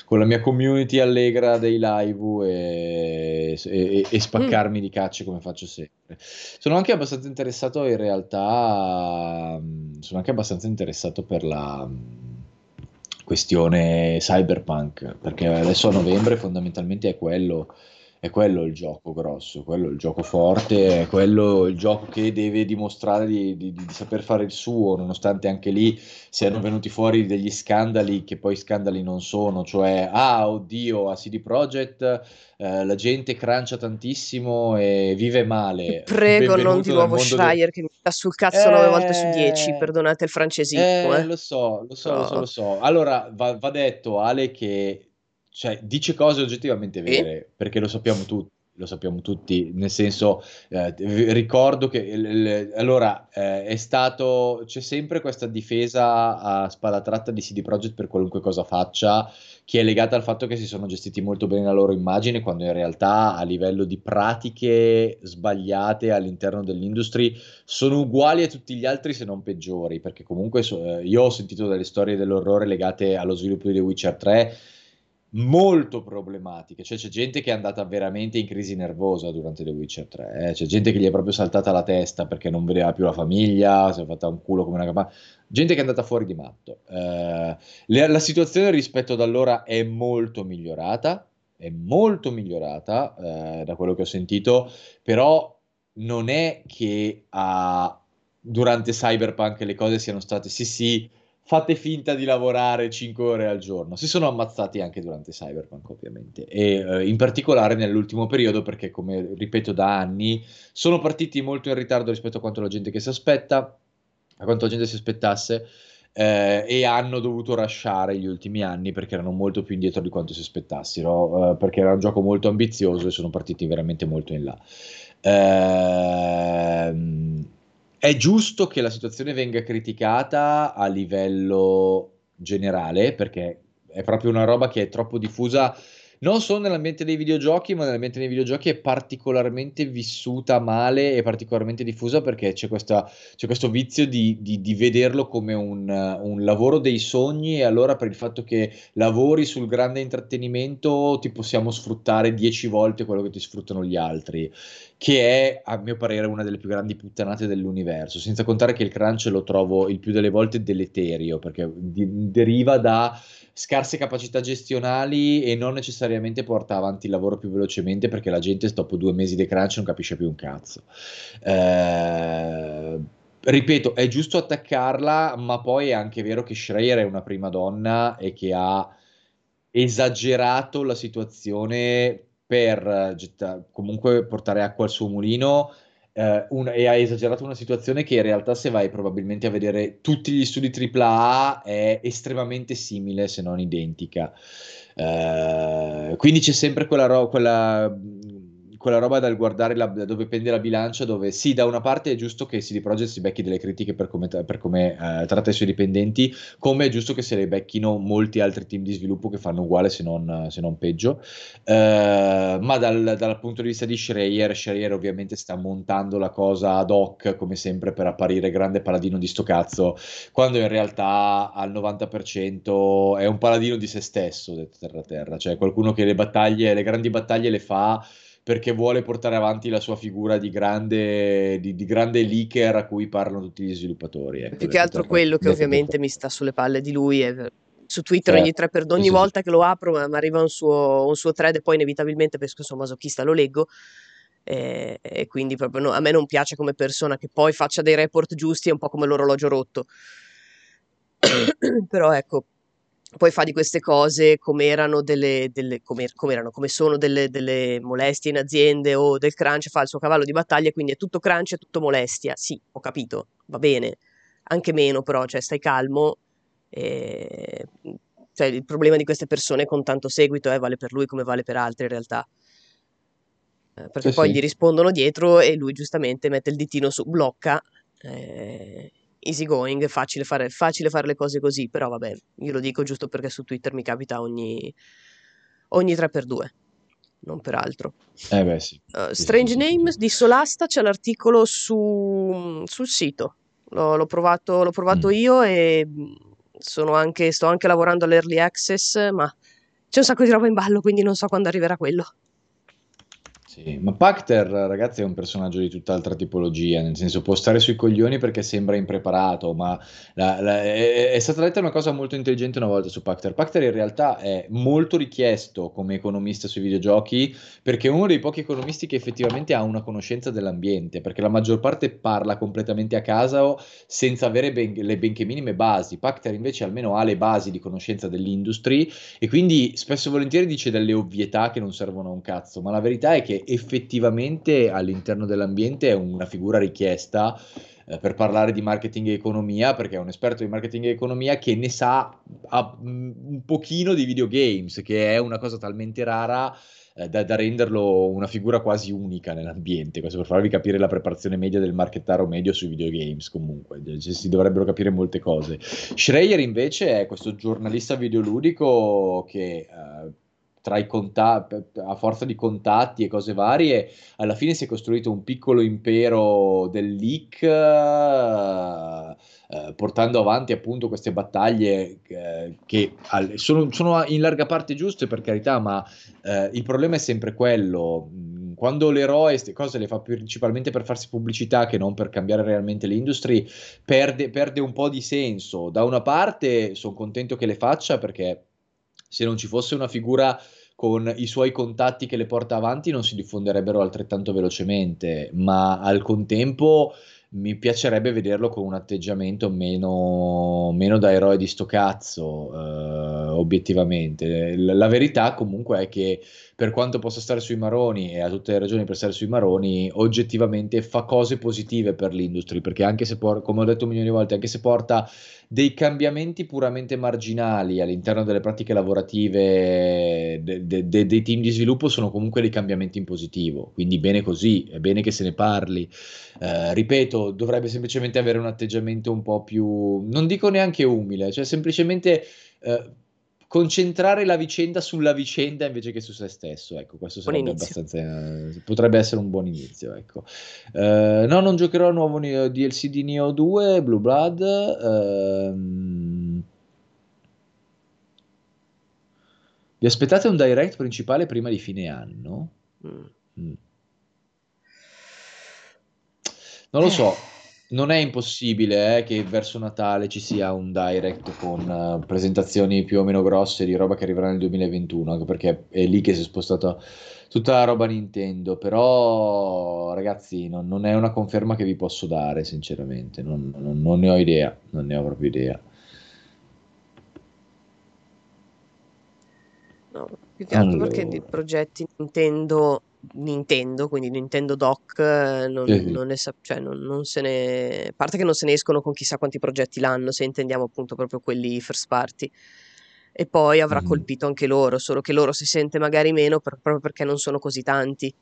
con la mia community allegra dei live e, e, e spaccarmi mm. di cacce come faccio sempre. Sono anche abbastanza interessato in realtà, sono anche abbastanza interessato per la questione cyberpunk, perché adesso a novembre fondamentalmente è quello è quello il gioco grosso, quello il gioco forte, è quello il gioco che deve dimostrare di, di, di, saper fare il suo, nonostante anche lì siano venuti fuori degli scandali che poi scandali non sono, cioè, ah, oddio, a CD Projekt eh, la gente crancia tantissimo e vive male. Prego, non di nuovo Schreier del... che mi sta sul cazzo eh... su 10, perdonate il francesismo. Eh, eh. Lo so, lo so, no. lo so, lo so. Allora, va, va detto, Ale, che cioè, dice cose oggettivamente vere, e? perché lo sappiamo tutti lo sappiamo tutti, nel senso, eh, ricordo che l- l- allora eh, è stato, c'è sempre questa difesa a spada tratta di CD Projekt per qualunque cosa faccia, che è legata al fatto che si sono gestiti molto bene la loro immagine, quando in realtà a livello di pratiche sbagliate all'interno dell'industria sono uguali a tutti gli altri se non peggiori, perché comunque so, eh, io ho sentito delle storie dell'orrore legate allo sviluppo di The Witcher 3 molto problematiche. Cioè, c'è gente che è andata veramente in crisi nervosa durante The Witcher 3. Eh? C'è gente che gli è proprio saltata la testa perché non vedeva più la famiglia, si è fatta un culo come una campana. Gente che è andata fuori di matto. Eh, la situazione rispetto ad allora è molto migliorata. È molto migliorata eh, da quello che ho sentito, però non è che a, durante Cyberpunk le cose siano state sì sì fate finta di lavorare 5 ore al giorno. Si sono ammazzati anche durante Cyberpunk, ovviamente, e eh, in particolare nell'ultimo periodo, perché, come ripeto da anni, sono partiti molto in ritardo rispetto a quanto la gente che si aspetta, a quanto la gente si aspettasse. Eh, e hanno dovuto lasciare gli ultimi anni perché erano molto più indietro di quanto si aspettassero, eh, perché era un gioco molto ambizioso e sono partiti veramente molto in là. Ehm è giusto che la situazione venga criticata a livello generale, perché è proprio una roba che è troppo diffusa non solo nell'ambiente dei videogiochi, ma nell'ambiente dei videogiochi è particolarmente vissuta male e particolarmente diffusa perché c'è, questa, c'è questo vizio di, di, di vederlo come un, un, lavoro dei sogni e allora per il fatto che lavori sul grande intrattenimento ti possiamo sfruttare dieci volte quello che ti sfruttano gli altri, che è a mio parere una delle più grandi puttanate dell'universo, senza contare che il crunch lo trovo il più delle volte deleterio perché di, deriva da scarse capacità gestionali e non necessariamente porta avanti il lavoro più velocemente perché la gente dopo due mesi di crunch non capisce più un cazzo. Eh, ripeto, è giusto attaccarla, ma poi è anche vero che Schreier è una prima donna e che ha esagerato la situazione per getta- comunque portare acqua al suo mulino eh, un, e ha esagerato una situazione che in realtà se vai probabilmente a vedere tutti gli studi AAA è estremamente simile se non identica. Eh, quindi c'è sempre quella, ro- quella quella roba dal guardare la, dove pende la bilancia, dove sì, da una parte è giusto che CD Projekt si becchi delle critiche per come, per come eh, tratta i suoi dipendenti, come è giusto che se le becchino molti altri team di sviluppo che fanno uguale se non, se non peggio. Eh, ma dal, dal, punto di vista di Schreier, Schreier ovviamente sta montando la cosa ad hoc, come sempre, per apparire grande paladino di sto cazzo, quando in realtà al 90% è un paladino di se stesso, detto terra terra, cioè qualcuno che le battaglie, le grandi battaglie le fa perché vuole portare avanti la sua figura di grande, di, di grande leaker a cui parlano tutti gli sviluppatori. Ecco, Più che altro quello che ovviamente mi sta sulle palle di lui è su Twitter eh, ogni tre per ogni sì, volta che lo apro mi arriva un suo, un suo thread e poi inevitabilmente perché sono masochista lo leggo. E, e quindi proprio no, a me non piace come persona che poi faccia dei report giusti è un po' come l'orologio rotto. Però ecco poi fa di queste cose come erano delle, delle come, come, erano, come sono delle, delle, molestie in aziende o del crunch, fa il suo cavallo di battaglia, quindi è tutto crunch e tutto molestia. Sì, ho capito, va bene, anche meno però, cioè stai calmo. E... Cioè, il problema di queste persone con tanto seguito eh, vale per lui come vale per altri in realtà. Eh, perché sì, poi sì. gli rispondono dietro e lui giustamente mette il ditino su blocca. Eh, easy going, facile fare, facile fare le cose così, però vabbè, io lo dico giusto perché su Twitter mi capita ogni, ogni 3x2, non per altro. Eh beh sì. Uh, Strange sì, Name sì. di Solasta c'è l'articolo su, sul sito, l'ho, l'ho provato, l'ho provato mm. io e anche, sto anche lavorando all'early access, ma c'è un sacco di roba in ballo, quindi non so quando arriverà quello. Sì, ma Pacter, ragazzi, è un personaggio di tutt'altra tipologia, nel senso può stare sui coglioni perché sembra impreparato, ma la, la, è, è, stata detta una cosa molto intelligente una volta su Pacter. Pacter in realtà è molto richiesto come economista sui videogiochi perché è uno dei pochi economisti che effettivamente ha una conoscenza dell'ambiente, perché la maggior parte parla completamente a caso senza avere ben, le benché minime basi. Pacter invece almeno ha le basi di conoscenza dell'industry e quindi spesso e volentieri dice delle ovvietà che non servono a un cazzo, ma la verità è che effettivamente all'interno dell'ambiente è una figura richiesta eh, per parlare di marketing e economia, perché è un esperto di marketing e economia che ne sa a, mm, un pochino di videogames, che è una cosa talmente rara eh, da, da, renderlo una figura quasi unica nell'ambiente, questo per farvi capire la preparazione media del marchettaro medio sui videogames comunque, cioè, si dovrebbero capire molte cose. Schreier invece è questo giornalista videoludico che... Eh, tra i contatti, a forza di contatti e cose varie, alla fine si è costruito un piccolo impero del leak, eh, eh, portando avanti appunto queste battaglie eh, che al, sono, sono, in larga parte giuste per carità, ma eh, il problema è sempre quello. Quando l'eroe queste cose le fa principalmente per farsi pubblicità che non per cambiare realmente l'industria, perde, perde un po' di senso. Da una parte sono contento che le faccia perché se non ci fosse una figura con i suoi contatti che le porta avanti non si diffonderebbero altrettanto velocemente, ma al contempo mi piacerebbe vederlo con un atteggiamento meno, meno da eroe di sto cazzo, eh, obiettivamente. La verità comunque è che per quanto possa stare sui maroni e ha tutte le ragioni per stare sui maroni, oggettivamente fa cose positive per l'industria, perché anche se, por- come ho detto un milione di volte, anche se porta dei cambiamenti puramente marginali all'interno delle pratiche lavorative de- de- de- dei team di sviluppo, sono comunque dei cambiamenti in positivo, quindi bene così, è bene che se ne parli. Eh, ripeto, dovrebbe semplicemente avere un atteggiamento un po' più, non dico neanche umile, cioè semplicemente eh, concentrare la vicenda sulla vicenda invece che su se stesso. Ecco, questo sarebbe abbastanza. potrebbe essere un buon inizio. Ecco. Eh, no, non giocherò al nuovo DLC di Neo 2, Blue Blood. Ehm... Vi aspettate un direct principale prima di fine anno? Mm. Mm. Non lo so, non è impossibile eh, che verso Natale ci sia un direct con uh, presentazioni più o meno grosse di roba che arriverà nel 2021, anche perché è lì che si è spostata tutta la roba Nintendo. Però, ragazzi, non, non è una conferma che vi posso dare, sinceramente. Non, non, non ne ho idea, non ne ho proprio idea. No, più che altro allora... perché di progetti Nintendo Nintendo, quindi Nintendo Doc, eh, non, sì. non, ne sa- cioè non, non, se ne... a parte che non se ne escono con chissà quanti progetti l'anno, se intendiamo appunto proprio quelli first party. E poi avrà mm. colpito anche loro, solo che loro si sente magari meno per, proprio perché non sono così tanti.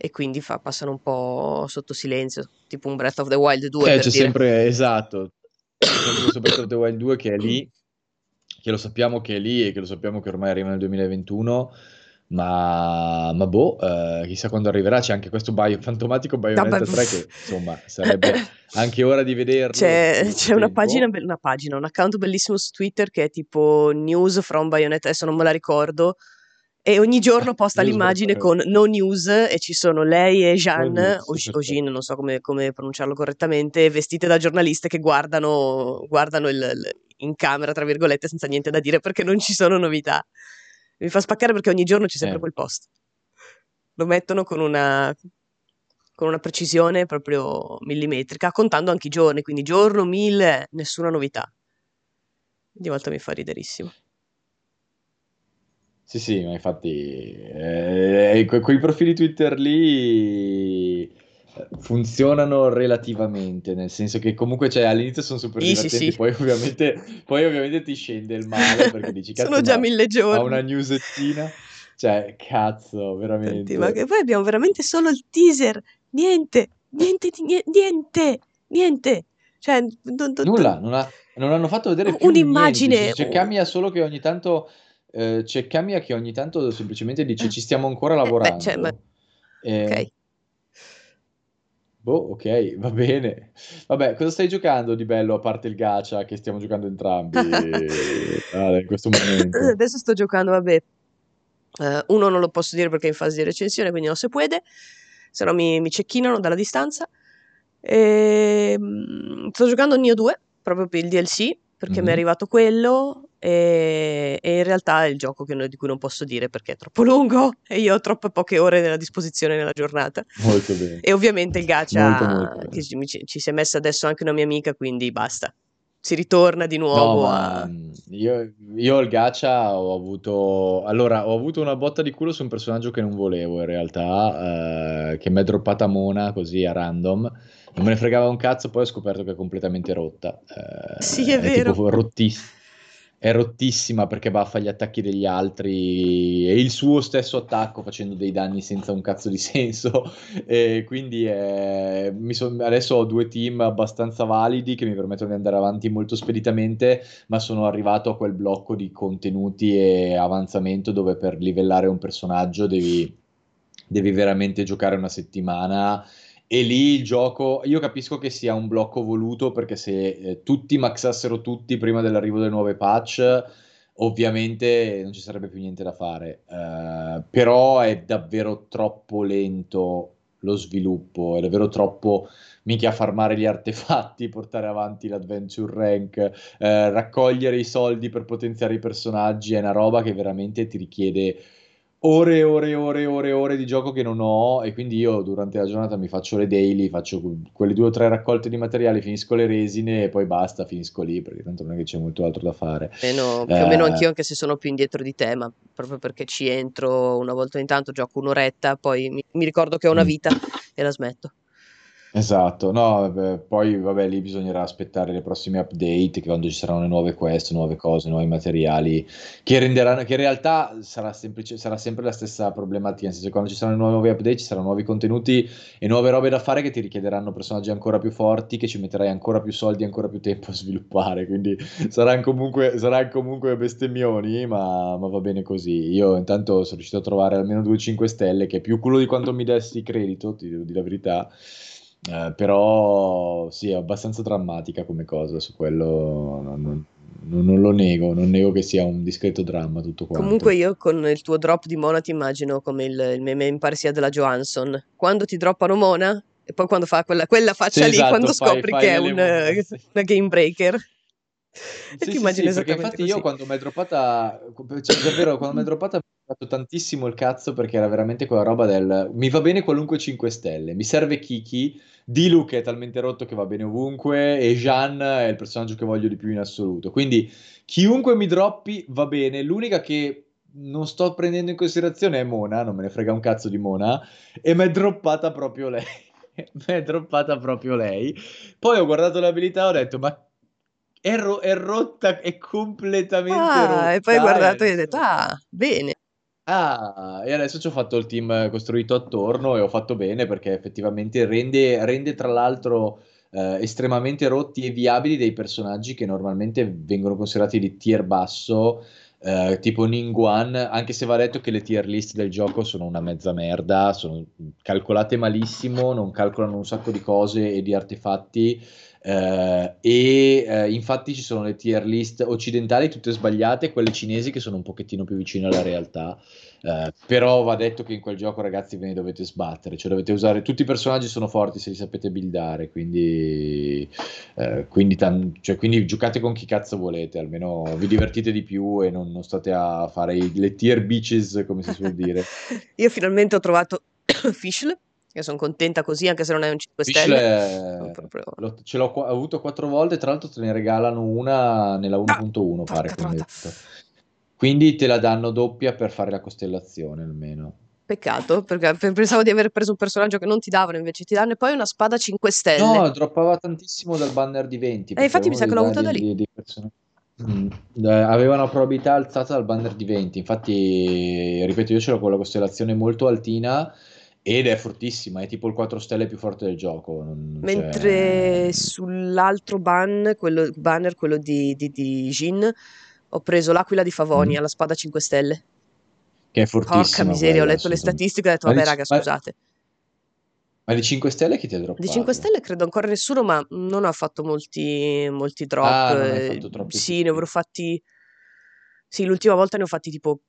e quindi fa, passano un po' sotto silenzio, tipo un Breath of the Wild 2. Eh, c'è dire. sempre, esatto, c'è sempre questo Breath of the Wild 2 che è lì, che lo sappiamo che è lì e che lo sappiamo che ormai arriva nel 2021, ma, ma boh, eh, chissà quando arriverà, c'è anche questo bio, fantomatico Bayonetta Vabbè, 3 che insomma sarebbe anche ora di vederlo. C'è, c'è una pagina, una pagina, un account bellissimo su Twitter che è tipo News from Bayonetta, adesso non me la ricordo, e ogni giorno posta l'immagine con no news e ci sono lei e Jeanne, o, o perfetto. Jean, non so come, come pronunciarlo correttamente, vestite da giornaliste che guardano, guardano il, il- in camera, tra virgolette, senza niente da dire perché non ci sono novità. Mi fa spaccare perché ogni giorno c'è sempre Eh. quel post. Lo mettono con una, con una precisione proprio millimetrica, contando anche i giorni, quindi giorno, mille, nessuna novità. Di volta mi fa riderissimo. Sì, sì, ma infatti eh, que- quei profili Twitter lì eh, funzionano relativamente, nel senso che comunque cioè, all'inizio sono super Sì, sì, divertenti, sì. poi ovviamente, poi ovviamente ti scende il male perché dici, Sono cazzo, già ma mille ha una giorni. newsettina? Cioè, cazzo, Senti, ma che veramente. poi abbiamo veramente solo il teaser. Niente, niente, niente, niente. Cioè, non- non- Nulla, non, ha- non hanno fatto vedere più un'immagine. C'è Kamiya solo che ogni tanto, eh, c'è Kamiya che ogni tanto semplicemente dice ci stiamo ancora Eh, beh, cioè, ma- lavorando. Eh, ok. Boh, ok, va bene. Vabbè, cosa stai giocando di bello a parte il gacha che stiamo giocando entrambi Ale, in questo momento? Adesso sto giocando, vabbè. eh, uno non lo posso dire perché è in fase di recensione, quindi non si può, se no mi, mi cecchinano dalla distanza. Ehm, sto giocando Nioh 2, proprio per il DLC, perché mi è Mhm. arrivato quello e, e in realtà è il gioco che non- di cui non posso dire perché è troppo lungo e io ho troppe poche ore a disposizione nella giornata. Molto bene. E ovviamente il gacha Molto, molto che ci, ci si è messa adesso anche una mia amica, quindi basta. Si ritorna di No, nuovo ma a... mm, io, io al gacha ho avuto... Allora, ho avuto una botta di culo su un personaggio che non volevo in realtà, eh, che mi è droppata Mona così a random. Non me ne fregava un cazzo, poi ho scoperto che è completamente rotta. Eh, Sì, è vero. tipo rottiss- è rottissima perché baffa gli attacchi degli altri e il suo stesso attacco facendo dei danni senza un cazzo di senso. E quindi mi son- adesso ho due team abbastanza validi che mi permettono di andare avanti molto speditamente, ma sono arrivato a quel blocco di contenuti e avanzamento dove per livellare un personaggio devi, devi veramente giocare una settimana. E lì il gioco, io capisco che sia un blocco voluto perché se eh, tutti maxassero tutti prima dell'arrivo delle nuove patch, ovviamente non ci sarebbe più niente da fare. Eh, però è davvero troppo lento lo sviluppo, è davvero troppo mica farmare gli artefatti, portare avanti l'adventure rank, eh, raccogliere i soldi per potenziare i personaggi, è una roba che veramente ti richiede ore e ore e ore e ore ore di gioco che non ho e quindi io durante la giornata mi faccio le daily, faccio quelle due o tre raccolte di materiali, finisco le resine e poi basta, finisco lì perché tanto non è che c'è molto altro da fare. Meno- più o meno Eh, anch'io, anche se sono più indietro di te, ma proprio perché ci entro una volta ogni tanto, gioco un'oretta, poi mi, mi ricordo che ho una Mm. vita e la smetto. Esatto, no, vabbè, poi vabbè, lì bisognerà aspettare le prossime update, che quando ci saranno le nuove quest, nuove cose, nuovi materiali, che renderanno, che in realtà sarà semplice, sarà sempre la stessa problematica, nel senso che quando ci saranno nuove update ci saranno nuovi contenuti e nuove robe da fare che ti richiederanno personaggi ancora più forti, che ci metterai ancora più soldi e ancora più tempo a sviluppare, quindi saranno comunque, saranno comunque bestemmioni, ma, ma va bene così. Io intanto sono riuscito a trovare almeno due 5 stelle, che è più culo di quanto mi dessi credito, ti devo dire la verità. Eh, però sì, è abbastanza drammatica come cosa, su quello non, non- non- lo nego, non nego che sia un discreto dramma tutto quanto. Comunque io con il tuo drop di Mona ti immagino come il, il meme mi pare sia della Johansson. Quando ti droppano Mona e poi quando fa quella, quella faccia Sì, lì, esatto, quando fai- scopri fai che è un, eh, sì. una game breaker. E Sì, ti sì, immagino sì, perché esattamente infatti così. io quando mi è droppata, cioè davvero quando mi è droppata fatto tantissimo il cazzo perché era veramente quella roba del mi va bene qualunque 5 stelle, mi serve Kiki, Dilu che è talmente rotto che va bene ovunque e Jean è il personaggio che voglio di più in assoluto. Quindi chiunque mi droppi va bene, l'unica che non sto prendendo in considerazione è Mona, non me ne frega un cazzo di Mona e mi è droppata proprio lei. Mi è droppata proprio lei. Poi ho guardato l'abilità e ho detto ma è, ro- è rotta, è completamente rotta. Ah, e poi hai guardato e hai eh, detto, ah, bene. Ah, e adesso ci ho fatto il team costruito attorno e ho fatto bene perché effettivamente rende, rende tra l'altro eh, estremamente rotti e viabili dei personaggi che normalmente vengono considerati di tier basso, eh, tipo Ningguan, anche se va detto che le tier list del gioco sono una mezza merda, sono calcolate malissimo, non calcolano un sacco di cose e di artefatti eh, e eh, infatti ci sono le tier list occidentali tutte sbagliate, quelle cinesi che sono un pochettino più vicine alla realtà. Eh, però va detto che in quel gioco, ragazzi, ve ne dovete sbattere, cioè dovete usare tutti i personaggi sono forti se li sapete buildare. Quindi, eh, quindi, tan- cioè, quindi giocate con chi cazzo volete, almeno vi divertite di più e non, non state a fare i- le tier bitches, come si suol dire. Io finalmente ho trovato Fischl che sono contenta così, anche se non è un 5 stelle. Proprio... Lo, ce l'ho avuto quattro volte, tra l'altro te ne regalano una nella 1.1, ah, pare. Quindi te la danno doppia per fare la costellazione almeno. Peccato, perché pensavo di aver preso un personaggio che non ti davano, invece ti danno e poi una spada 5 stelle. No, droppava tantissimo dal banner di 20. E eh, infatti mi sa che l'ho avuto da lì. Di, di mm, aveva una probabilità alzata dal banner di 20. Infatti, ripeto, io ce l'ho con la costellazione molto altina ed è fortissima, è tipo il 4 stelle più forte del gioco. Mentre sull'altro ban, quello, banner, quello di, di, di Jin, ho preso l'aquila di Favonia, mm. la spada 5 stelle. Che è fortissima. Porca miseria, quella, ho letto le statistiche e ho detto, vabbè raga, scusate. Ma di 5 stelle chi ti ha droppato? Di 5 stelle credo ancora nessuno, ma non ho fatto molti, molti drop. Ah, fatto troppi. Sì, ne avrò fatti... Sì, l'ultima volta ne ho fatti tipo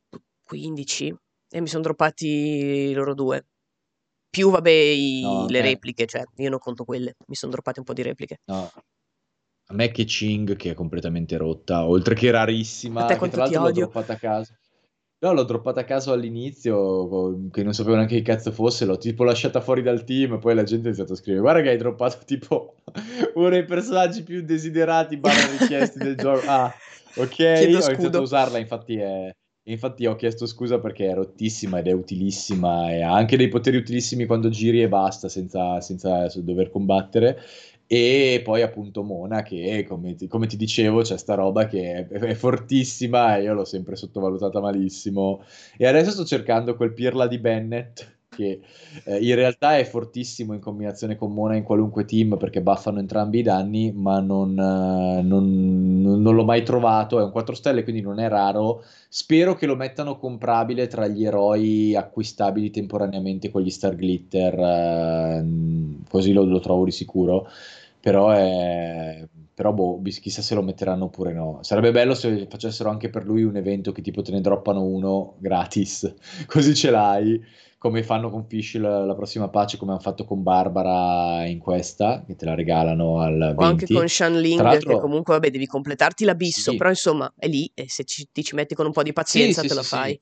15 e mi sono droppati loro due. Più, vabbè, i, no, le repliche, cioè io non conto quelle, mi sono droppate un po' di repliche. No. A me che Ching, che è completamente rotta, oltre che rarissima, che tra l'altro l'ho droppata a caso. No, l'ho droppata a caso all'inizio, che non sapevo neanche che cazzo fosse, l'ho tipo lasciata fuori dal team, poi la gente ha iniziato a scrivere, guarda che hai droppato tipo uno dei personaggi più desiderati, barra richiesti del gioco. Ah, ok, Chiedo ho scudo. iniziato a usarla, infatti è infatti ho chiesto scusa perché è rottissima ed è utilissima e ha anche dei poteri utilissimi quando giri e basta senza, senza dover combattere. E poi appunto Mona che come ti, come ti dicevo c'è sta roba che è, è, fortissima e io l'ho sempre sottovalutata malissimo. E adesso sto cercando quel pirla di Bennett che eh, in realtà è fortissimo in combinazione con Mona in qualunque team perché buffano entrambi i danni, ma non, uh, non, non, l'ho mai trovato. È un 4 stelle, quindi non è raro. Spero che lo mettano comprabile tra gli eroi acquistabili temporaneamente con gli Star Glitter, uh, così lo, lo trovo di sicuro. Però è però boh, chissà se lo metteranno oppure no. Sarebbe bello se facessero anche per lui un evento che tipo te ne droppano uno gratis, così ce l'hai come fanno con Fish la, la, prossima patch, come hanno fatto con Barbara in questa, che te la regalano al 20. O anche con Shanling, che comunque vabbè devi completarti l'abisso, sì. però insomma è lì e se ci, ti ci metti con un po' di pazienza sì, te sì, lo fai.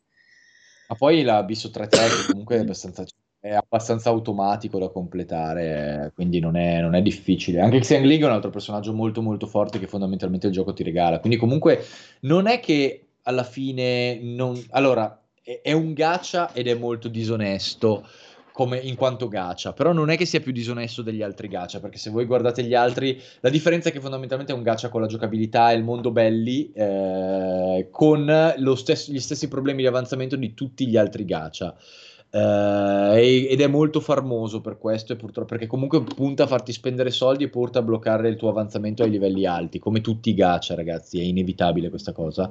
Ma poi l'abisso 3-3 che comunque è abbastanza, è abbastanza, automatico da completare, quindi non è, non è difficile. Anche Xiangling è un altro personaggio molto molto forte che fondamentalmente il gioco ti regala, quindi comunque non è che alla fine non... Allora, è un gacha ed è molto disonesto come in quanto gacha, però non è che sia più disonesto degli altri gacha, perché se voi guardate gli altri, la differenza è che fondamentalmente è un gacha con la giocabilità e il mondo belli, eh, con stesso, gli stessi problemi di avanzamento di tutti gli altri gacha. Uh, ed è molto farmoso per questo, purtroppo, perché comunque punta a farti spendere soldi e porta a bloccare il tuo avanzamento ai livelli alti, come tutti i gacha, ragazzi, è inevitabile questa cosa.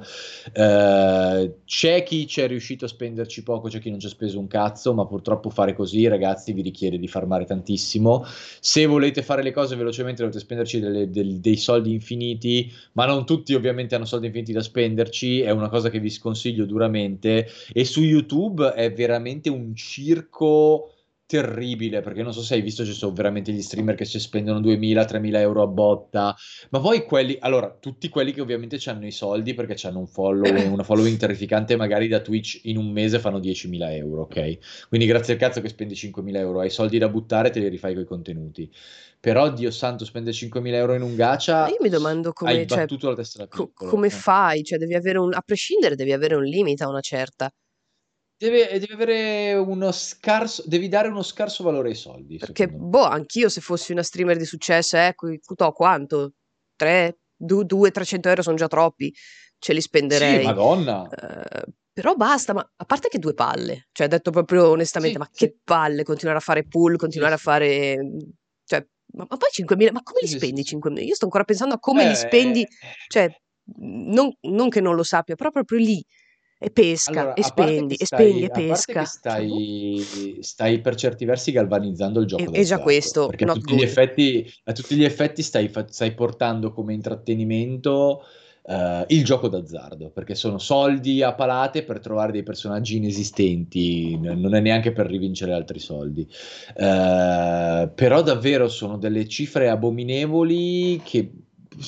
Uh, c'è chi ci è riuscito a spenderci poco, c'è chi non ci ha speso un cazzo, ma purtroppo fare così, ragazzi, vi richiede di farmare tantissimo. Se volete fare le cose velocemente, dovete spenderci delle, del, dei soldi infiniti, ma non tutti ovviamente hanno soldi infiniti da spenderci, è una cosa che vi sconsiglio duramente. E su YouTube è veramente un circo terribile perché non so se hai visto ci sono veramente gli streamer che si spendono 2000-3000 euro a botta. Ma poi quelli allora tutti quelli che ovviamente hanno i soldi perché hanno un follow una following terrificante magari da Twitch in un mese fanno 10.000 euro ok? Quindi grazie al cazzo che spendi 5.000 euro hai soldi da buttare te li rifai con i contenuti. Però Dio santo spende 5.000 euro in un gacha io mi domando come hai cioè, battuto la testa da piccolo, co- come eh. fai? Cioè devi avere un a prescindere devi avere un limite a una certa Deve, deve, avere uno scarso, devi dare uno scarso valore ai soldi. Perché, boh, anch'io se fossi una streamer di successo, ecco, eh, quanto? 3, 2, 300 euro sono già troppi, ce li spenderei. Sì, madonna. Uh, Però basta, ma a parte che due palle, cioè detto proprio onestamente, Sì, ma sì. che palle continuare a fare pool, continuare a fare, cioè, ma, ma poi 5.000, ma come li spendi sì. 5.000? Io sto ancora pensando a come li Eh, spendi, eh, cioè, non, non che non lo sappia, però proprio lì, e pesca, Allora, e a parte spendi, e spendi, stai, e a parte che pesca, cioè, boh. stai, stai per certi versi galvanizzando il E, gioco e già d'azzardo, questo, perché a not tutti gli good. effetti, a tutti gli effetti stai, fa- stai portando come intrattenimento eh, il gioco d'azzardo, perché sono soldi a palate per trovare dei personaggi inesistenti, n- non è neanche per rivincere altri soldi. Eh, però davvero sono delle cifre abominevoli che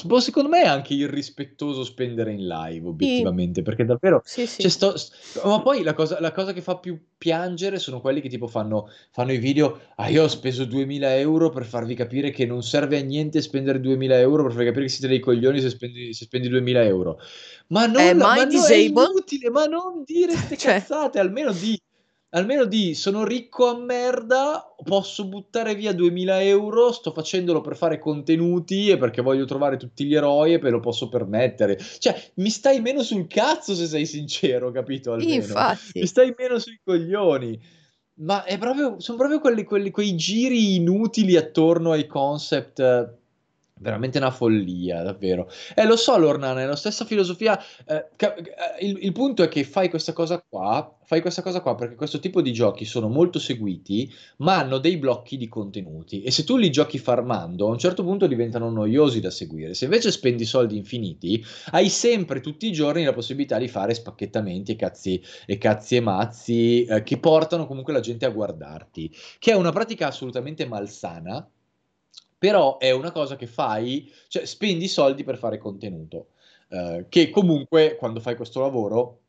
boh, secondo me è anche irrispettoso spendere in live, Sì, obiettivamente, perché davvero sì, cioè, sì. sto- st- ma poi la cosa, la cosa che fa più piangere sono quelli che tipo fanno, fanno i video, ah io ho speso 2000 euro per farvi capire che non serve a niente spendere 2000 euro per farvi capire che siete dei coglioni se spendi, se spendi 2000 euro. Ma non, ma mai no, è inutile, ma non dire ste Cioè, cazzate, almeno di... Almeno di sono ricco a merda, posso buttare via 2000 euro, sto facendolo per fare contenuti e perché voglio trovare tutti gli eroi e me lo posso permettere. Cioè, mi stai meno sul cazzo se sei sincero, capito? Almeno. Mi infatti. stai meno sui coglioni. Ma è proprio, sono proprio quelli, quelli- quei giri inutili attorno ai concept. Veramente una follia, davvero. Eh, lo so, Lornana, è la stessa filosofia. eh, eh, il, il punto è che fai questa cosa qua, fai questa cosa qua perché questo tipo di giochi sono molto seguiti, ma hanno dei blocchi di contenuti. E se tu li giochi farmando, a un certo punto diventano noiosi da seguire. Se invece spendi soldi infiniti, hai sempre tutti i giorni la possibilità di fare spacchettamenti e cazzi e, cazzi e mazzi eh, che portano comunque la gente a guardarti, che è una pratica assolutamente malsana, però è una cosa che fai, cioè spendi soldi per fare contenuto, eh, che comunque quando fai questo lavoro,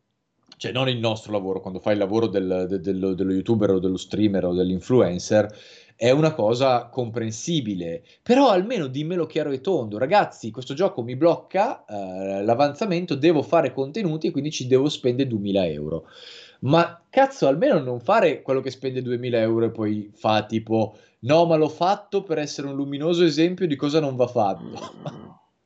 cioè non il nostro lavoro, quando fai il lavoro del- de- dello, dello youtuber o dello streamer o dell'influencer, è una cosa comprensibile, però almeno dimmelo chiaro e tondo, ragazzi, questo gioco mi blocca eh, l'avanzamento, devo fare contenuti e quindi ci devo spendere 2000 euro. Ma cazzo, almeno non fare quello che spende 2000 euro e poi fa tipo, no, ma l'ho fatto per essere un luminoso esempio di cosa non va fatto.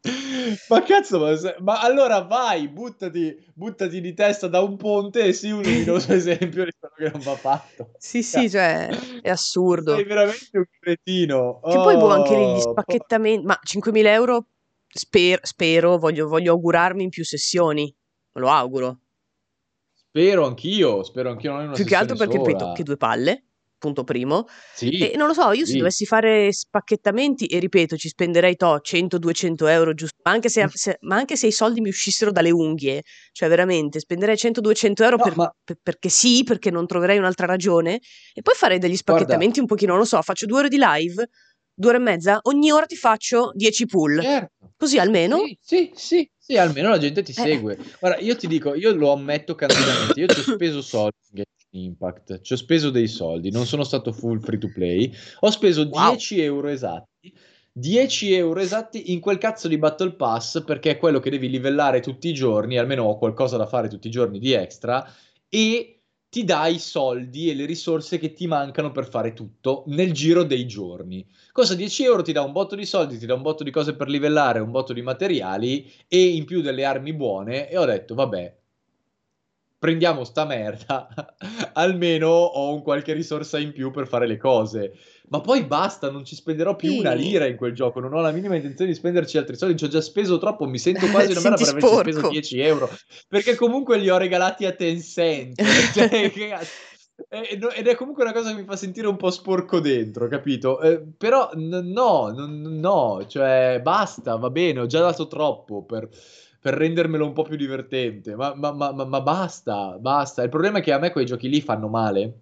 Ma cazzo, ma, ma allora vai, buttati, buttati di testa da un ponte e sii un luminoso esempio di quello che non va fatto. Sì, sì, Cazzo. cioè, è Sei assurdo. veramente un cretino. Che poi boh, anche lì gli Oh, spacchettamenti, ma 5.000 euro sper- spero, voglio, voglio augurarmi in più sessioni, lo auguro. spero anch'io, spero anch'io, non in una Più che altro perché, ripeto, che sola. due palle, punto primo. Sì, E non lo so, io se sì. dovessi fare spacchettamenti, e ripeto, ci spenderei to 100-200 euro giusto, ma anche se, se- ma anche se i soldi mi uscissero dalle unghie, cioè veramente, spenderei 100-200 euro No, per- ma per- perché sì, perché non troverei un'altra ragione, e poi farei degli guarda, spacchettamenti un pochino, non lo so, faccio due ore di live, due ore e mezza, ogni ora ti faccio 10 pull, certo. così almeno... Sì, sì, sì, sì, almeno la gente ti Eh, segue. Guarda, io ti dico, io lo ammetto candidamente, io ci ho speso soldi Impact, ci ho speso dei soldi, non sono stato full free to play, ho speso wow, 10 euro esatti, 10 euro esatti in quel cazzo di Battle Pass perché è quello che devi livellare tutti i giorni, almeno ho qualcosa da fare tutti i giorni di extra e ti dà i soldi e le risorse che ti mancano per fare tutto nel giro dei giorni. Cosa 10 euro ti dà un botto di soldi, ti dà un botto di cose per livellare, un botto di materiali e in più delle armi buone e ho detto vabbè, prendiamo sta merda, almeno ho un qualche risorsa in più per fare le cose. Ma poi basta, non ci spenderò più una lira in quel gioco, non ho la minima intenzione di spenderci altri soldi, ci ho già speso troppo, mi sento quasi una merda per averci speso sporco. 10 euro, perché comunque li ho regalati a Tencent, cioè, che no- Ed è comunque una cosa che mi fa sentire un po' sporco dentro, capito? Eh, però no, n- no, cioè basta, va bene, ho già dato troppo per, per rendermelo un po' più divertente, ma, ma- ma- ma- basta, basta. Il problema è che a me quei giochi lì fanno male,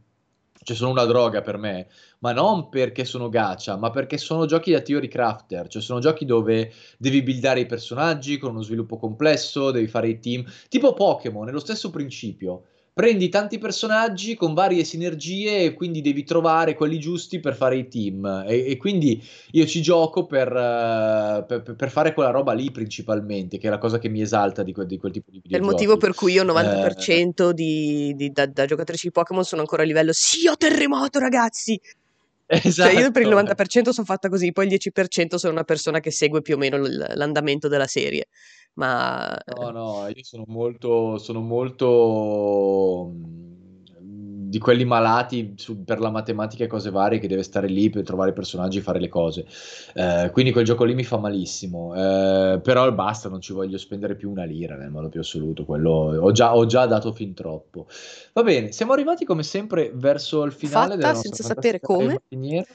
cioè sono una droga per me, ma non perché sono gacha, ma perché sono giochi da theory crafter, cioè sono giochi dove devi buildare i personaggi con uno sviluppo complesso, devi fare i team, tipo Pokémon, è lo stesso principio. Prendi tanti personaggi con varie sinergie e quindi devi trovare quelli giusti per fare i team. E, e quindi io ci gioco per, eh, per- per fare quella roba lì principalmente, che è la cosa che mi esalta di, que- di quel tipo di È il motivo per cui io il Eh, 90% di, di- da, da giocatrice di Pokémon sono ancora a livello sì, ho terremoto, ragazzi! Cioè, io per il esatto. 90% sono fatta così, poi il 10% sono una persona che segue più o meno l- l'andamento della serie. Ma... No, no, io sono molto, sono molto mh, di quelli malati su- per la matematica e cose varie che deve stare lì per trovare i personaggi e fare le cose. Eh, quindi quel gioco lì mi fa malissimo. Eh, però basta, non ci voglio spendere più una lira nel modo più assoluto. Quello ho già, ho già dato fin troppo. Va bene, siamo arrivati come sempre verso il finale della Fatta nostra senza sapere come. mattiniera.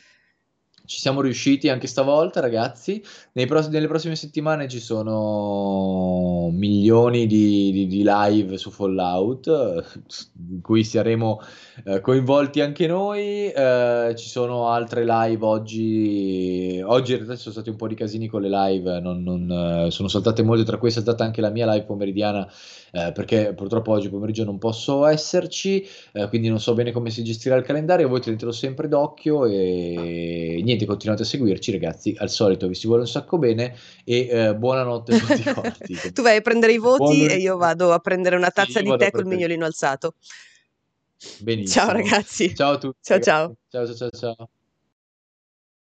Ci siamo riusciti anche stavolta, ragazzi. Pross- nelle prossime settimane ci sono milioni di, di- di live su Fallout, in cui saremo eh, coinvolti anche noi. Eh, ci sono altre live oggi. Oggi in realtà ci sono stati un po' di casini con le live, non- non, eh, sono saltate molte, tra cui è saltata anche la mia live pomeridiana, eh, perché purtroppo oggi pomeriggio non posso esserci, eh, quindi non so bene come si gestirà il calendario. Voi tenetelo sempre d'occhio e niente, continuate a seguirci, ragazzi. Al solito vi si vuole un sacco bene e eh, buonanotte a tutti quanti. Tu vai a prendere i voti Buon e io vado a prendere una Sì, tazza io di tè col mignolino alzato. Benissimo. Ciao ragazzi. Ciao a tutti. Ciao, ragazzi. ciao. Ciao ciao ciao ciao.